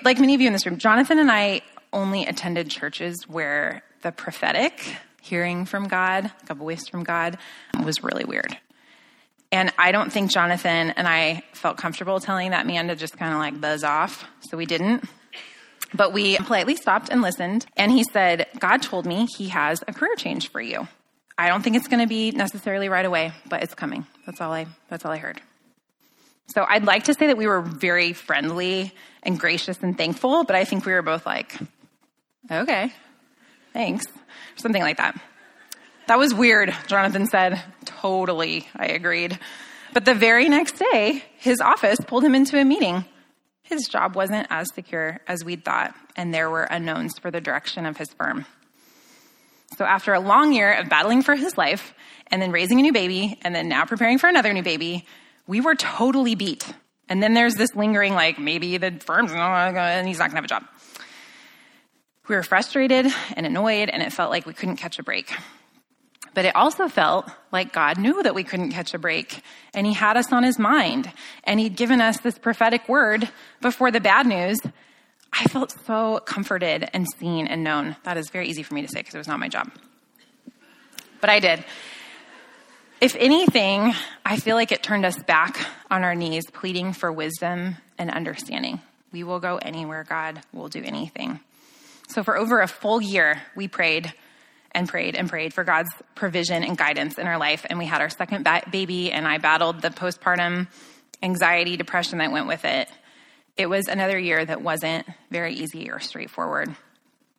Like many of you in this room, Jonathan and I only attended churches where the prophetic, hearing from God, like a voice from God, was really weird. And I don't think Jonathan and I felt comfortable telling that man to just kind of like buzz off. So we didn't. But we politely stopped and listened. And he said, God told me he has a career change for you. I don't think it's going to be necessarily right away, but it's coming. That's all I, that's all I heard. So I'd like to say that we were very friendly and gracious and thankful, but I think we were both like, okay, thanks, something like that. That was weird, Jonathan said. Totally, I agreed. But the very next day, his office pulled him into a meeting. His job wasn't as secure as we'd thought, and there were unknowns for the direction of his firm. So, after a long year of battling for his life, and then raising a new baby, and then now preparing for another new baby, we were totally beat. And then there's this lingering, like, maybe the firm's not gonna, and he's not gonna have a job. We were frustrated and annoyed, and it felt like we couldn't catch a break. But it also felt like God knew that we couldn't catch a break, and He had us on His mind, and He'd given us this prophetic word before the bad news. I felt so comforted and seen and known. That is very easy for me to say because it was not my job. But I did. If anything, I feel like it turned us back on our knees, pleading for wisdom and understanding. We will go anywhere, God will do anything. So, for over a full year, we prayed and prayed and prayed for God's provision and guidance in our life. And we had our second ba- baby, and I battled the postpartum anxiety, depression that went with it. It was another year that wasn't very easy or straightforward.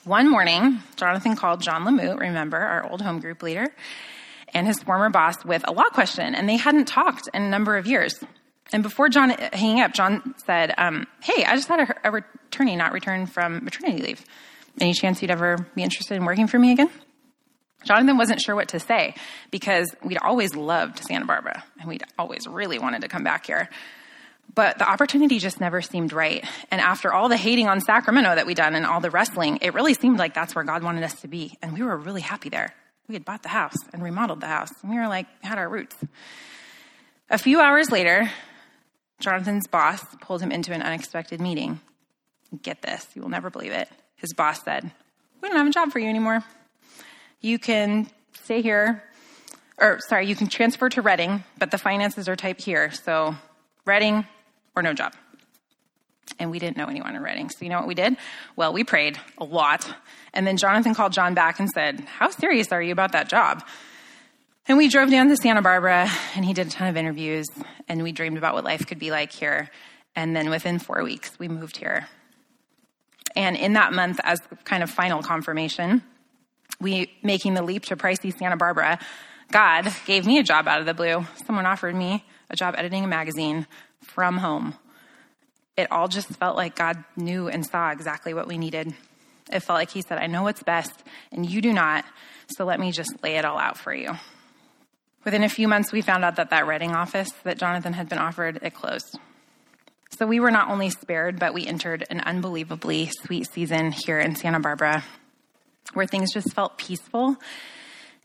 One morning, Jonathan called John Lamute, remember, our old home group leader, and his former boss with a law question, and they hadn't talked in a number of years. And before John hanging up, John said, um, Hey, I just had a, a attorney not return from maternity leave. Any chance you'd ever be interested in working for me again? Jonathan wasn't sure what to say because we'd always loved Santa Barbara and we'd always really wanted to come back here. But the opportunity just never seemed right. And after all the hating on Sacramento that we'd done and all the wrestling, it really seemed like that's where God wanted us to be. And we were really happy there. We had bought the house and remodeled the house. And we were like, had our roots. A few hours later, Jonathan's boss pulled him into an unexpected meeting. Get this, you will never believe it. His boss said, We don't have a job for you anymore you can stay here, or sorry, you can transfer to Redding, but the finances are typed here. So Redding or no job. And we didn't know anyone in Redding. So you know what we did? Well, we prayed a lot. And then Jonathan called John back and said, How serious are you about that job? And we drove down to Santa Barbara and he did a ton of interviews and we dreamed about what life could be like here. And then within four weeks, we moved here. And in that month, as kind of final confirmation, we making the leap to pricey Santa Barbara, God gave me a job out of the blue. Someone offered me a job editing a magazine from home. It all just felt like God knew and saw exactly what we needed. It felt like He said, I know what's best, and you do not, so let me just lay it all out for you. Within a few months, we found out that that Redding office that Jonathan had been offered, it closed. So we were not only spared, but we entered an unbelievably sweet season here in Santa Barbara where things just felt peaceful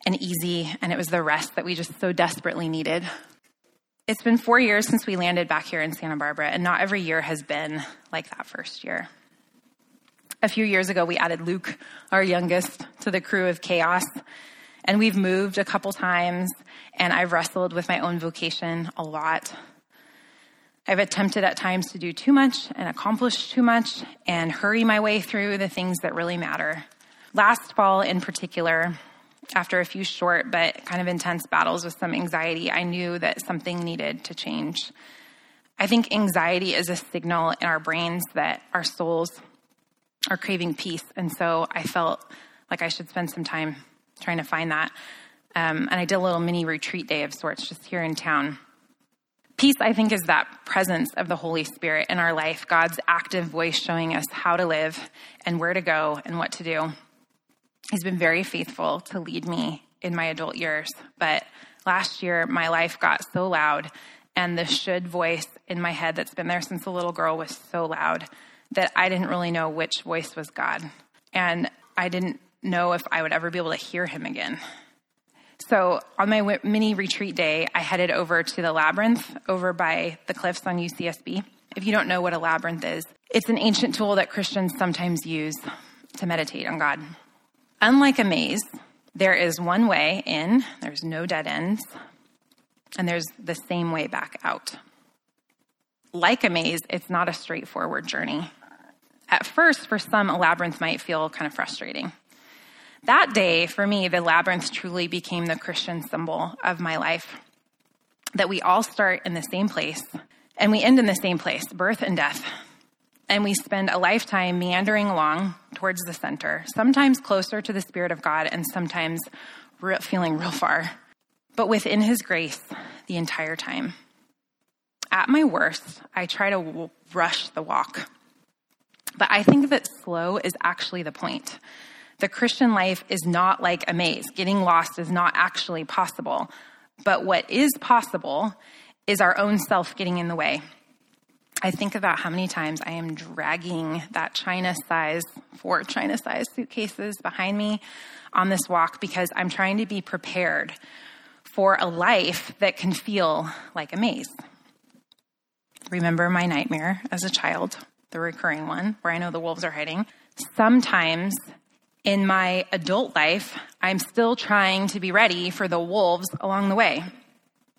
and easy, and it was the rest that we just so desperately needed. It's been four years since we landed back here in Santa Barbara, and not every year has been like that first year. A few years ago, we added Luke, our youngest, to the crew of Chaos, and we've moved a couple times, and I've wrestled with my own vocation a lot. I've attempted at times to do too much and accomplish too much and hurry my way through the things that really matter. Last fall, in particular, after a few short but kind of intense battles with some anxiety, I knew that something needed to change. I think anxiety is a signal in our brains that our souls are craving peace. And so I felt like I should spend some time trying to find that. Um, and I did a little mini retreat day of sorts just here in town. Peace, I think, is that presence of the Holy Spirit in our life, God's active voice showing us how to live and where to go and what to do. He's been very faithful to lead me in my adult years. But last year, my life got so loud, and the should voice in my head that's been there since a little girl was so loud that I didn't really know which voice was God. And I didn't know if I would ever be able to hear him again. So on my mini retreat day, I headed over to the labyrinth over by the cliffs on UCSB. If you don't know what a labyrinth is, it's an ancient tool that Christians sometimes use to meditate on God. Unlike a maze, there is one way in, there's no dead ends. and there's the same way back out. Like a maze, it's not a straightforward journey. At first, for some, a labyrinth might feel kind of frustrating. That day, for me, the labyrinth truly became the Christian symbol of my life. That we all start in the same place and we end in the same place birth and death. And we spend a lifetime meandering along towards the center, sometimes closer to the Spirit of God and sometimes feeling real far, but within His grace the entire time. At my worst, I try to w- rush the walk. But I think that slow is actually the point. The Christian life is not like a maze. Getting lost is not actually possible. But what is possible is our own self getting in the way. I think about how many times I am dragging that China size, four China size suitcases behind me on this walk because I'm trying to be prepared for a life that can feel like a maze. Remember my nightmare as a child, the recurring one, where I know the wolves are hiding. Sometimes in my adult life, I'm still trying to be ready for the wolves along the way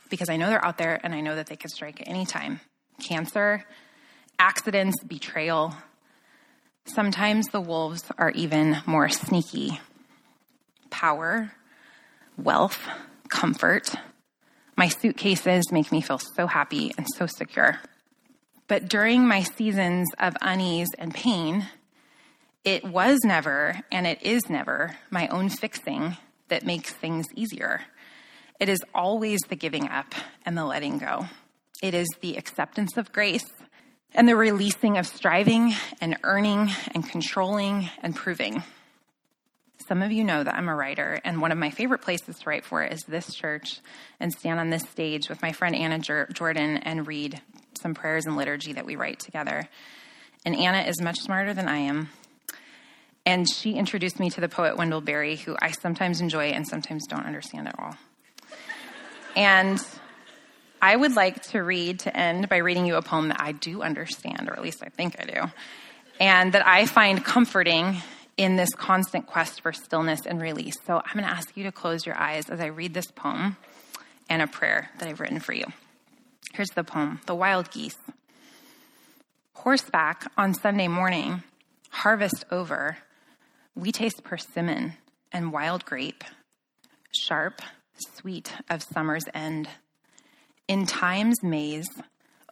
because I know they're out there and I know that they could strike at any time. Cancer, accidents, betrayal. Sometimes the wolves are even more sneaky. Power, wealth, comfort. My suitcases make me feel so happy and so secure. But during my seasons of unease and pain, it was never and it is never my own fixing that makes things easier. It is always the giving up and the letting go. It is the acceptance of grace and the releasing of striving and earning and controlling and proving. Some of you know that I'm a writer, and one of my favorite places to write for is this church and stand on this stage with my friend Anna Jordan and read some prayers and liturgy that we write together. And Anna is much smarter than I am. And she introduced me to the poet Wendell Berry, who I sometimes enjoy and sometimes don't understand at all. And I would like to read to end by reading you a poem that I do understand, or at least I think I do, and that I find comforting in this constant quest for stillness and release. So I'm going to ask you to close your eyes as I read this poem and a prayer that I've written for you. Here's the poem The Wild Geese. Horseback on Sunday morning, harvest over, we taste persimmon and wild grape, sharp sweet of summer's end. In time's maze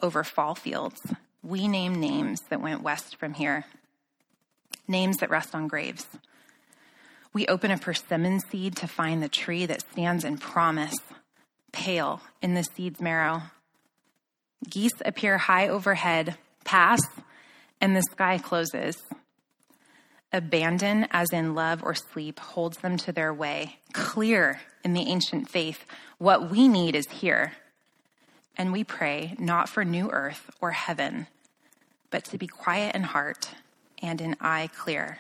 over fall fields, we name names that went west from here, names that rest on graves. We open a persimmon seed to find the tree that stands in promise, pale in the seed's marrow. Geese appear high overhead, pass, and the sky closes. Abandon, as in love or sleep, holds them to their way, clear in the ancient faith. What we need is here. And we pray not for new earth or heaven, but to be quiet in heart and in eye clear.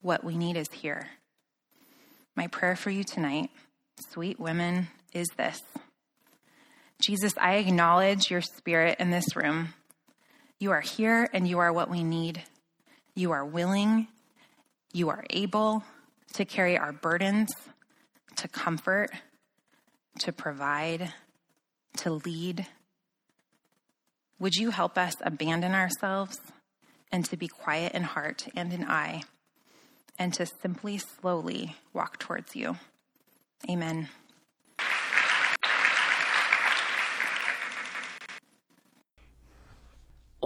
What we need is here. My prayer for you tonight, sweet women, is this Jesus, I acknowledge your spirit in this room. You are here and you are what we need. You are willing, you are able to carry our burdens, to comfort, to provide, to lead. Would you help us abandon ourselves and to be quiet in heart and in eye, and to simply slowly walk towards you? Amen.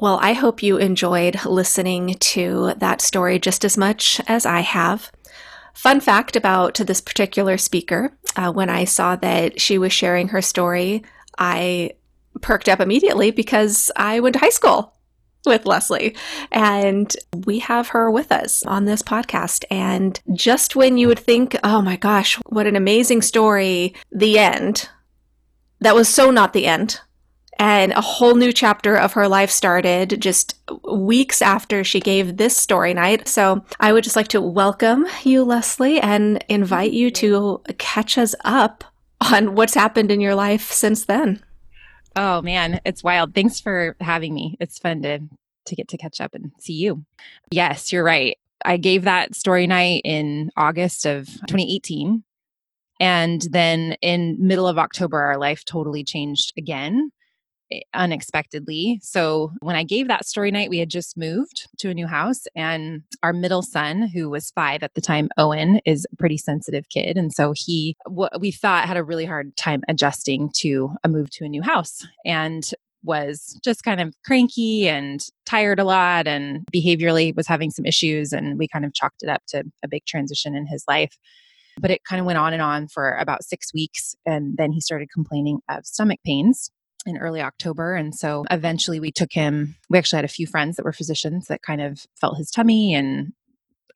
Well, I hope you enjoyed listening to that story just as much as I have. Fun fact about this particular speaker uh, when I saw that she was sharing her story, I perked up immediately because I went to high school with Leslie. And we have her with us on this podcast. And just when you would think, oh my gosh, what an amazing story, the end, that was so not the end and a whole new chapter of her life started just weeks after she gave this story night. So I would just like to welcome you, Leslie, and invite you to catch us up on what's happened in your life since then. Oh man, it's wild. Thanks for having me. It's fun to to get to catch up and see you. Yes, you're right. I gave that story night in August of 2018 And then in middle of October, our life totally changed again Eh, unexpectedly. So when I gave that story night, we had just moved to a new house and our middle son, who was 5 at the time, Owen, is a pretty sensitive kid and so he what we thought had a really hard time adjusting to a move to a new house and was just kind of cranky and tired a lot and behaviorally was having some issues and we kind of chalked it up to a big transition in his life. But it kind of went on and on for about six weeks. And then he started complaining of stomach pains in early October. And so eventually we took him. We actually had a few friends that were physicians that kind of felt his tummy. And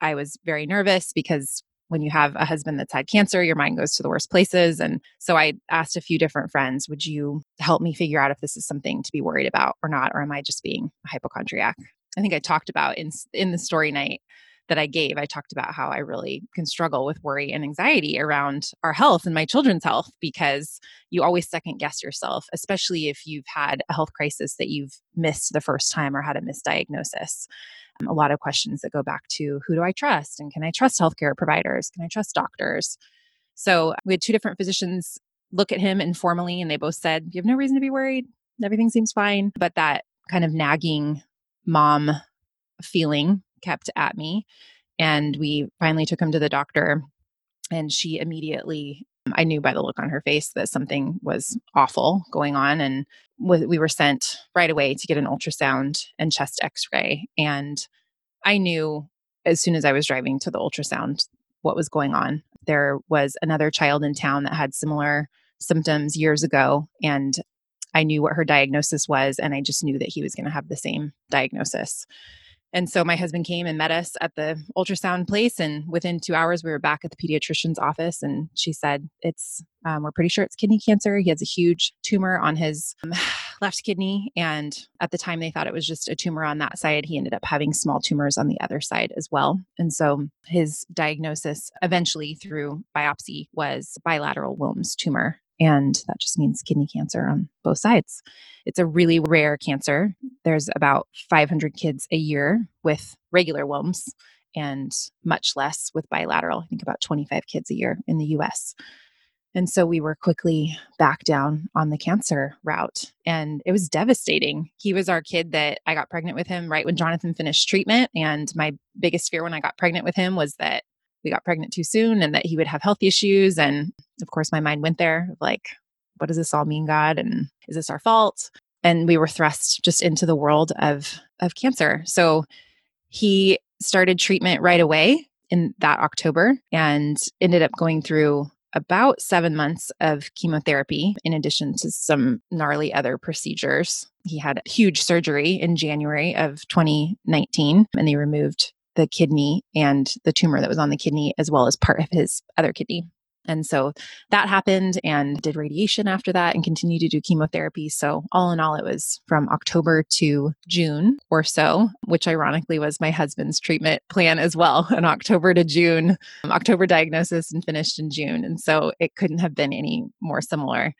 I was very nervous because when you have a husband that's had cancer, your mind goes to the worst places. And so I asked a few different friends, would you help me figure out if this is something to be worried about or not? Or am I just being a hypochondriac? I think I talked about in, in the story night that I gave, I talked about how I really can struggle with worry and anxiety around our health and my children's health because you always second guess yourself, especially if you've had a health crisis that you've missed the first time or had a misdiagnosis. Um, a lot of questions that go back to who do I trust? And can I trust healthcare providers? Can I trust doctors? So we had two different physicians look at him informally, and they both said, You have no reason to be worried. Everything seems fine. But that kind of nagging mom feeling kept at me. And we finally took him to the doctor, and she immediately, um, I knew by the look on her face that something was awful going on. And we were sent right away to get an ultrasound and chest x ray. And I knew as soon as I was driving to the ultrasound what was going on. There was another child in town that had similar symptoms years ago. And I knew what her diagnosis was. And I just knew that he was going to have the same diagnosis. And so my husband came and met us at the ultrasound place. And within two hours, we were back at the pediatrician's office. And she said, It's, um, we're pretty sure it's kidney cancer. He has a huge tumor on his um, *sighs* left kidney. And at the time, they thought it was just a tumor on that side. He ended up having small tumors on the other side as well. And so his diagnosis eventually through biopsy was bilateral Wilms tumor and that just means kidney cancer on both sides. It's a really rare cancer. There's about 500 kids a year with regular Wilms and much less with bilateral. I think about 25 kids a year in the US. And so we were quickly back down on the cancer route. And it was devastating. He was our kid that I got pregnant with him right when Jonathan finished treatment. And my biggest fear when I got pregnant with him was that we got pregnant too soon and that he would have health issues. And of course, my mind went there like, what does this all mean, God? And is this our fault? And we were thrust just into the world of, of cancer. So he started treatment right away in that October and ended up going through about seven months of chemotherapy, in addition to some gnarly other procedures. He had huge surgery in January of 2019, and they removed the kidney and the tumor that was on the kidney, as well as part of his other kidney. And so that happened and did radiation after that and continued to do chemotherapy. So, all in all, it was from October to June or so, which ironically was my husband's treatment plan as well *laughs* an October to June, um, October diagnosis and finished in June. And so it couldn't have been any more similar.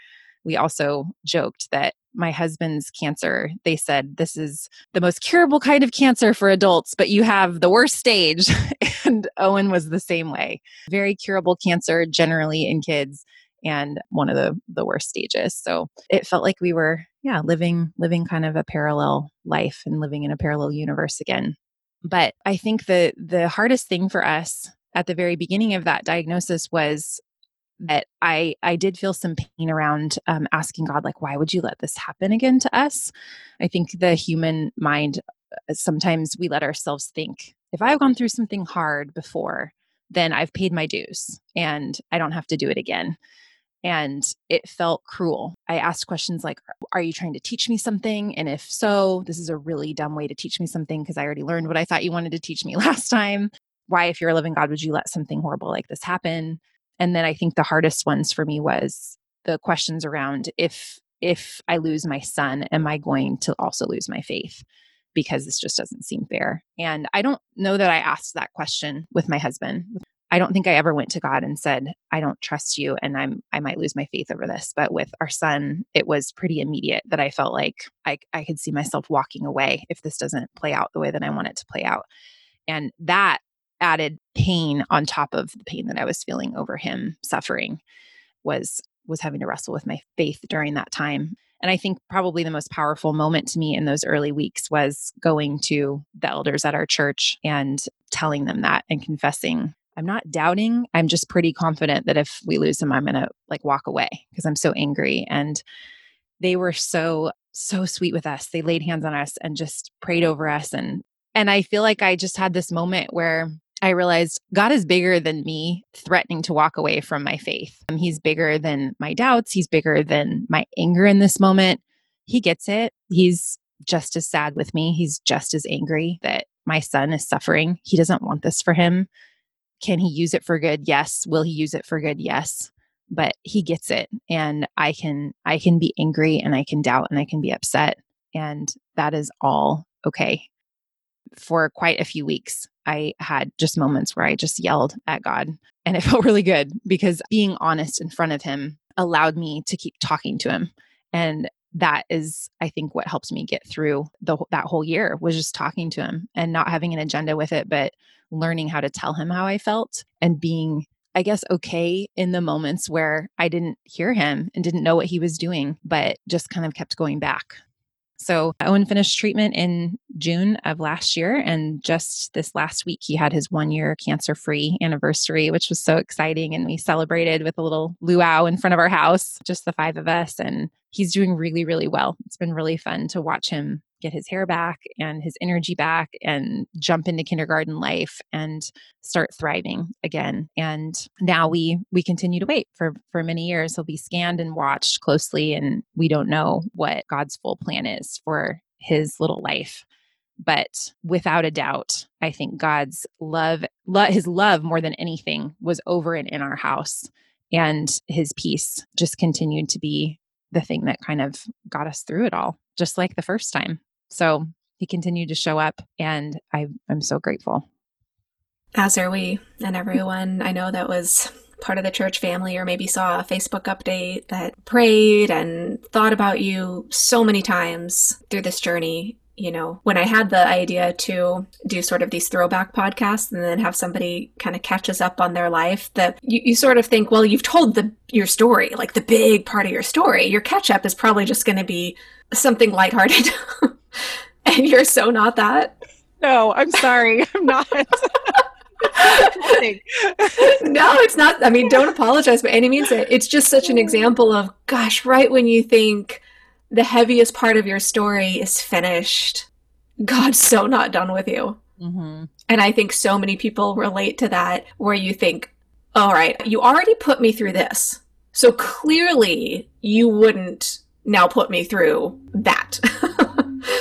We also joked that my husband's cancer, they said this is the most curable kind of cancer for adults, but you have the worst stage. *laughs* and Owen was the same way. Very curable cancer generally in kids and one of the the worst stages. So it felt like we were yeah, living living kind of a parallel life and living in a parallel universe again. But I think the the hardest thing for us at the very beginning of that diagnosis was that I I did feel some pain around um, asking God like why would you let this happen again to us? I think the human mind uh, sometimes we let ourselves think if I've gone through something hard before, then I've paid my dues and I don't have to do it again. And it felt cruel. I asked questions like, Are you trying to teach me something? And if so, this is a really dumb way to teach me something because I already learned what I thought you wanted to teach me *laughs* last time. Why, if you're a living God, would you let something horrible like this happen? And then i think the hardest ones for me was the questions around if if i lose my son am i going to also lose my faith? Because this just doesn't seem fair. And i don't know that i asked that question with my husband. I don't think i ever went to god and said i don't trust you and i'm i might lose my faith over this. But with our son it was pretty immediate that i felt like i, I could see myself walking away if this doesn't play out the way that i want it to play out. And that added pain on top of the pain that I was feeling over him suffering was was having to wrestle with my faith during that time. And I think probably the most powerful moment to me in those early weeks was going to the elders at our church and telling them that and confessing. I'm not doubting. I'm just pretty confident that if we lose him, I'm going to like walk away because I'm so angry. And they were so, so sweet with us. They laid hands on us and just prayed over us. And, and I feel like I just had this moment where I realized God is bigger than me threatening to walk away from my faith. Um, he's bigger than my doubts. He's bigger than my anger in this moment. He gets it. He's just as sad with me. He's just as angry that my son is suffering. He doesn't want this for him. Can he use it for good? Yes. Will he use it for good? Yes. But he gets it and I can I can be angry and I can doubt and I can be upset and that is all okay. For quite a few weeks, I had just moments where I just yelled at God and it *laughs* felt really good because being honest in front of him allowed me to keep talking to him. And that is I think what helped me get through the that whole year was just talking to him and not having an agenda with it but learning how to tell him how I felt and being I guess okay in the moments where I didn't hear him and didn't know what he was doing but just kind of kept going back so Owen finished treatment in June of last year. And just this last week, he had his one year cancer free anniversary, which was so exciting. And we celebrated with a little luau in front of our house, just the five of us. And he's doing really, really well. It's been really fun to watch him get his hair back and his energy back and jump into kindergarten life and start thriving again. And now we we continue to wait for for many years. He'll be scanned and watched closely and we don't know what god's full plan is for his little life. But without a doubt i think god's love lo- his love more than anything was over and in our house and his peace just continued to be the thing that kind of got us through it all just like the first time so he continued to show up, and I, I'm so grateful. As are we, and *laughs* everyone I know that was part of the church family or maybe saw a Facebook update that prayed and thought about you so many times through this journey. You know, when I had the idea to do sort of these throwback podcasts and then have somebody kind of catch us up on their life, that you, you sort of think, well, you've told the your story, like the big part of your story. Your catch up is probably just going to be something lighthearted. *laughs* *laughs* and you're so not that. No, I'm sorry. *laughs* I'm not. no, it's not. I mean, don't apologize by any means. It's just such an example of, gosh, right when you think the heaviest part of your story is finished, God's so not done with you. Mm-hmm. And I think so many people relate to that where you think, all right, you already put me through this. So clearly you wouldn't now put me through that. *laughs*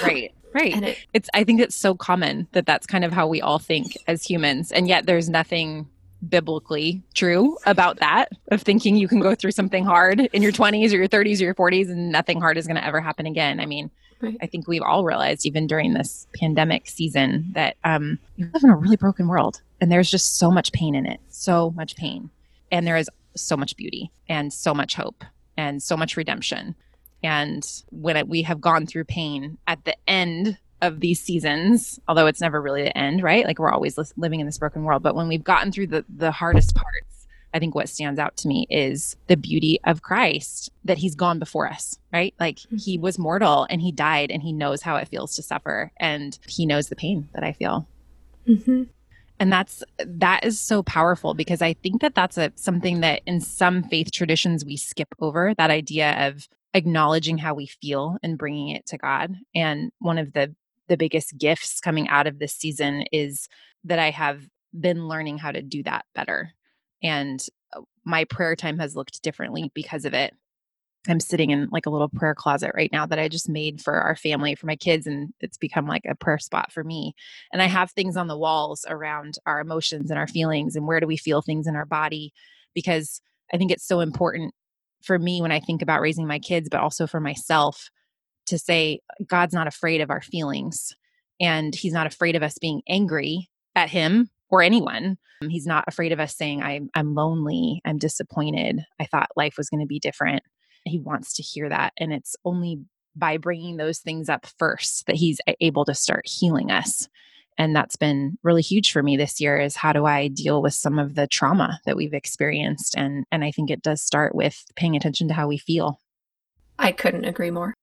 right. Right. And it, it's I think it's so common that that's kind of how we all think as humans and yet there's nothing biblically true about that of thinking you can go through something hard in your 20s or your 30s or your 40s and nothing hard is going to ever happen again. I mean, right. I think we've all realized even during this pandemic season that um, we live in a really broken world and there's just so much pain in it. So much pain. And there is so much beauty and so much hope and so much redemption. And when we have gone through pain at the end of these seasons, although it's never really the end, right? Like we're always living in this broken world. But when we've gotten through the, the hardest parts, I think what stands out to me is the beauty of Christ that he's gone before us, right? Like mm-hmm. he was mortal and he died and he knows how it feels to suffer and he knows the pain that I feel. Mm-hmm. And that's that is so powerful because I think that that's a something that in some faith traditions we skip over that idea of acknowledging how we feel and bringing it to God. And one of the the biggest gifts coming out of this season is that I have been learning how to do that better. And uh, my prayer time has looked differently because of it. I'm sitting in like a little prayer closet right now that I just made for our family, for my kids, and it's become like a prayer spot for me. And I have things on the walls around our emotions and our feelings and where do we feel things in our body because I think it's so important for me when I think about raising my kids, but also for myself to say, God's not afraid of our feelings and he's not afraid of us being angry at him or anyone. Um, he's not afraid of us saying, I'm, I'm lonely, I'm disappointed, I thought life was going to be different. He wants to hear that. And it's only by bringing those things up first that he's able to start healing us and that's been really huge for me this year is how do i deal with some of the trauma that we've experienced? And and i think it does start with paying attention to how we feel. I couldn't agree more.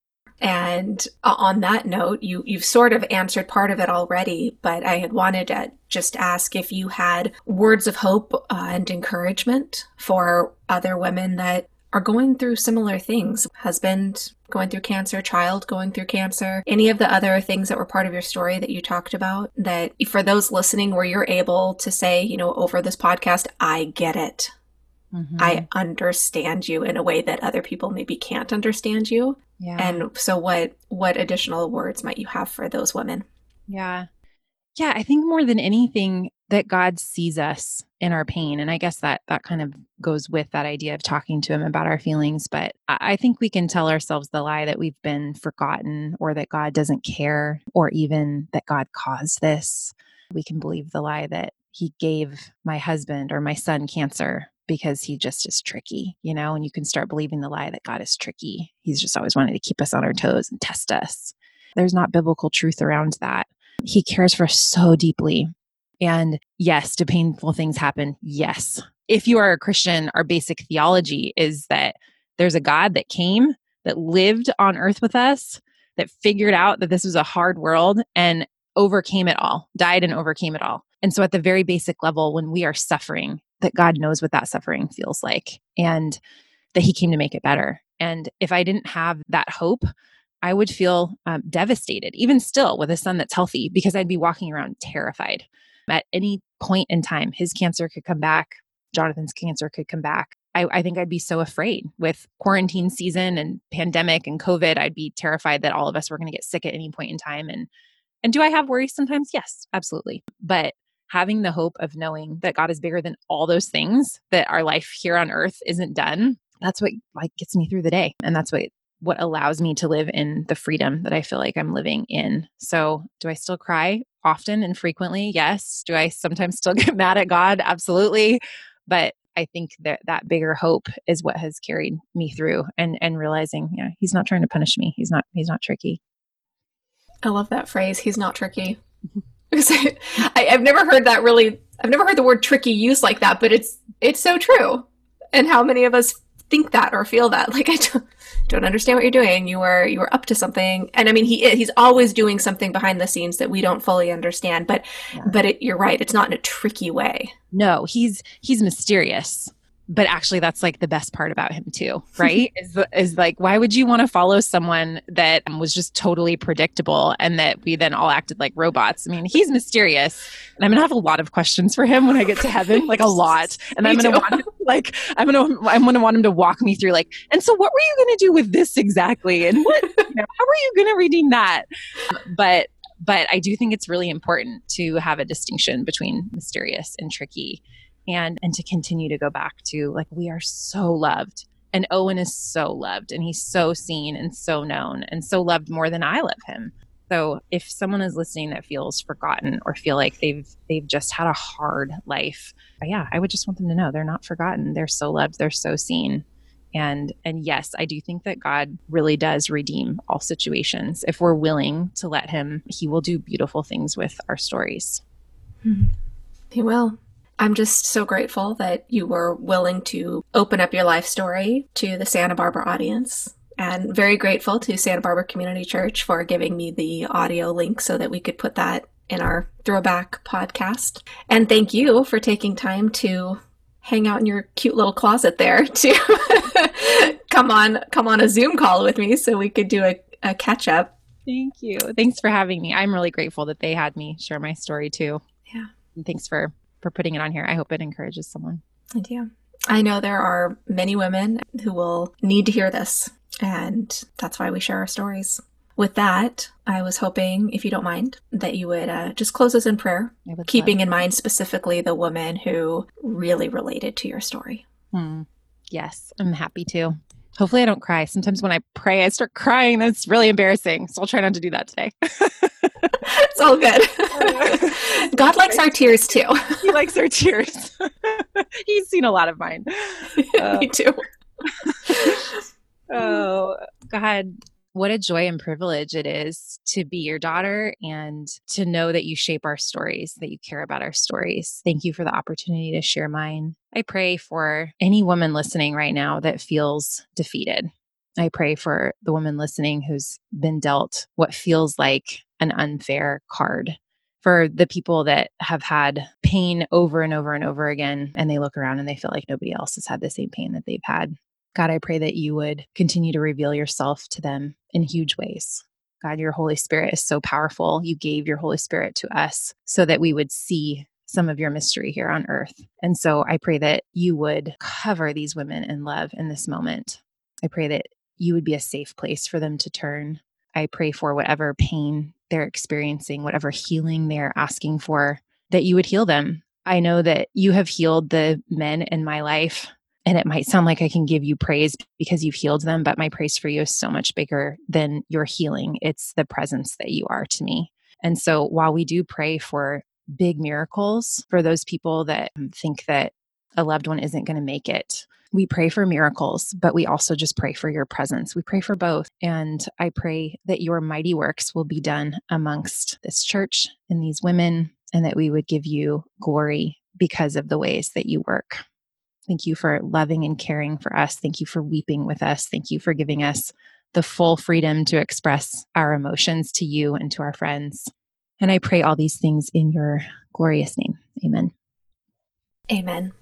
And uh, on that note you you've sort of answered part of it already but i had wanted to just ask if you had words of hope uh, and encouragement for other women that are going through similar things husband going through cancer, child going through cancer, any of the other things that were part of your story that you talked about, that for those listening, where you're able to say, you know, over this podcast, I get it. Mm-hmm. I understand you in a way that other people maybe can't understand you. Yeah. And so what what additional words might you have for those women? Yeah. Yeah, I think more than anything that God sees us in our pain. And I guess that that kind of goes with that idea of talking to him about our feelings. But I think we can tell ourselves the lie that we've been forgotten or that God doesn't care or even that God caused this. We can believe the lie that he gave my husband or my son cancer because he just is tricky, you know, and you can start believing the lie that God is tricky. He's just always wanting to keep us on our toes and test us. There's not biblical truth around that. He cares for us so deeply and yes, do painful things happen? Yes. If you are a Christian, our basic theology is that there's a God that came, that lived on earth with us, that figured out that this was a hard world and overcame it all, died and overcame it all. And so, at the very basic level, when we are suffering, that God knows what that suffering feels like and that He came to make it better. And if I didn't have that hope, I would feel um, devastated, even still with a son that's healthy, because I'd be walking around terrified at any point in time, his cancer could come back, Jonathan's cancer could come back. I, I, think I'd be so afraid with quarantine season and pandemic and COVID. I'd be terrified that all of us were going to get sick at any point in time. And and do I have worries sometimes? Yes, absolutely. But having the hope of knowing that God is bigger than all those things, that our life here on earth isn't done, that's what like gets me through the day. And that's what what allows me to live in the freedom that I feel like I'm living in. So, do I still cry often and frequently? Yes. Do I sometimes still *laughs* get mad at God? Absolutely. But I think that that bigger hope is what has carried me through and and realizing, yeah, he's not trying to punish me. He's not he's not tricky. I love that phrase. He's not tricky. Mm-hmm. *laughs* I, I've never heard that really I've never heard the word tricky used like that, but it's it's so true. And how many of us think that or feel that? *laughs* Like I don't don't understand what you're doing. You were you were up to something, and I mean he he's always doing something behind the scenes that we don't fully understand. But yeah. but it, you're right, it's not in a tricky way. No, he's he's mysterious but actually that's like the best part about him too right? *laughs* Is is like why would you want to follow someone that was just totally predictable and that we then all acted like robots? I mean he's mysterious and i'm gonna have a lot of questions for him when i get to heaven like a lot. *laughs* And i'm gonna want him, like i'm gonna i'm gonna want him to walk me through like and so what were you gonna do with this exactly? And what *laughs* you know, how were you gonna redeem that? But but i do think it's really important to have a distinction between mysterious and tricky and and to continue to go back to like we are so loved and Owen is so loved and he's so seen and so known and so loved more than I love him. So if someone is listening that feels forgotten or feel like they've they've just had a hard life, yeah, I would just want them to know they're not forgotten. They're so loved, they're so seen. And and yes, I do think that God really does redeem all situations. If we're willing to let him, he will do beautiful things with our stories. Mm-hmm. He will. I'm just so grateful that you were willing to open up your life story to the Santa Barbara audience. And very grateful to Santa Barbara Community Church for giving me the audio link so that we could put that in our throwback podcast. And thank you for taking time to hang out in your cute little closet there *laughs* to come on come on a Zoom call with me so we could do a, a catch up. Thank you. Thanks for having me. I'm really grateful that they had me share my story too. Yeah. And thanks for for putting it on here. I hope it encourages someone. I do. I know there are many women who will need to hear this, and that's why we share our stories. With that, I was hoping, if you don't mind, that you would uh, just close us in prayer, keeping in mind specifically the woman who really related to your story. Hmm. Yes, I'm happy to. Hopefully, I don't cry. Sometimes when I pray, I start crying. That's really embarrassing. So I'll try not to do that today. *laughs* it's all good. *laughs* God likes our tears too. *laughs* he likes our tears. He's seen a lot of mine. Uh, Me too. oh, God. what a joy and privilege it is to be your daughter and to know that you shape our stories, that you care about our stories. Thank you for the opportunity to share mine. I pray for any woman listening right now that feels defeated. I pray for the woman listening who's been dealt what feels like an unfair card. For the people that have had pain over and over and over again, and they look around and they feel like nobody else has had the same pain that they've had. God, I pray that you would continue to reveal yourself to them in huge ways. God, your Holy Spirit is so powerful. You gave your Holy Spirit to us so that we would see some of your mystery here on earth. And so I pray that you would cover these women in love in this moment. I pray that you would be a safe place for them to turn. I pray for whatever pain they're experiencing, whatever healing they're asking for, that you would heal them. I know that you have healed the men in my life and it might sound like I can give you praise because you've healed them, but my praise for you is so much bigger than your healing. It's the presence that you are to me. And so while we do pray for big miracles for those people that um, think that a loved one isn't going to make it, we pray for miracles, but we also just pray for your presence. We pray for both. And I pray that your mighty works will be done amongst this church and these women, and that we would give you glory because of the ways that you work. Thank you for loving and caring for us. Thank you for weeping with us. Thank you for giving us the full freedom to express our emotions to you and to our friends. And I pray all these things in your glorious name. Amen. Amen.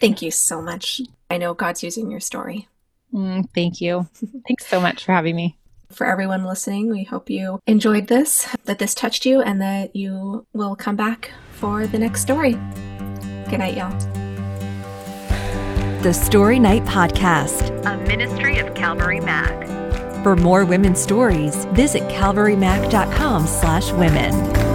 Thank you so much. I know God's using your story. Mm, thank you. Thanks so much for having me. For everyone listening, we hope you enjoyed this, that this touched you, and that you will come back for the next story. Good night, y'all the Story Night Podcast, a ministry of Calvary Mac. For more women's stories, visit calvarymac.com slash women.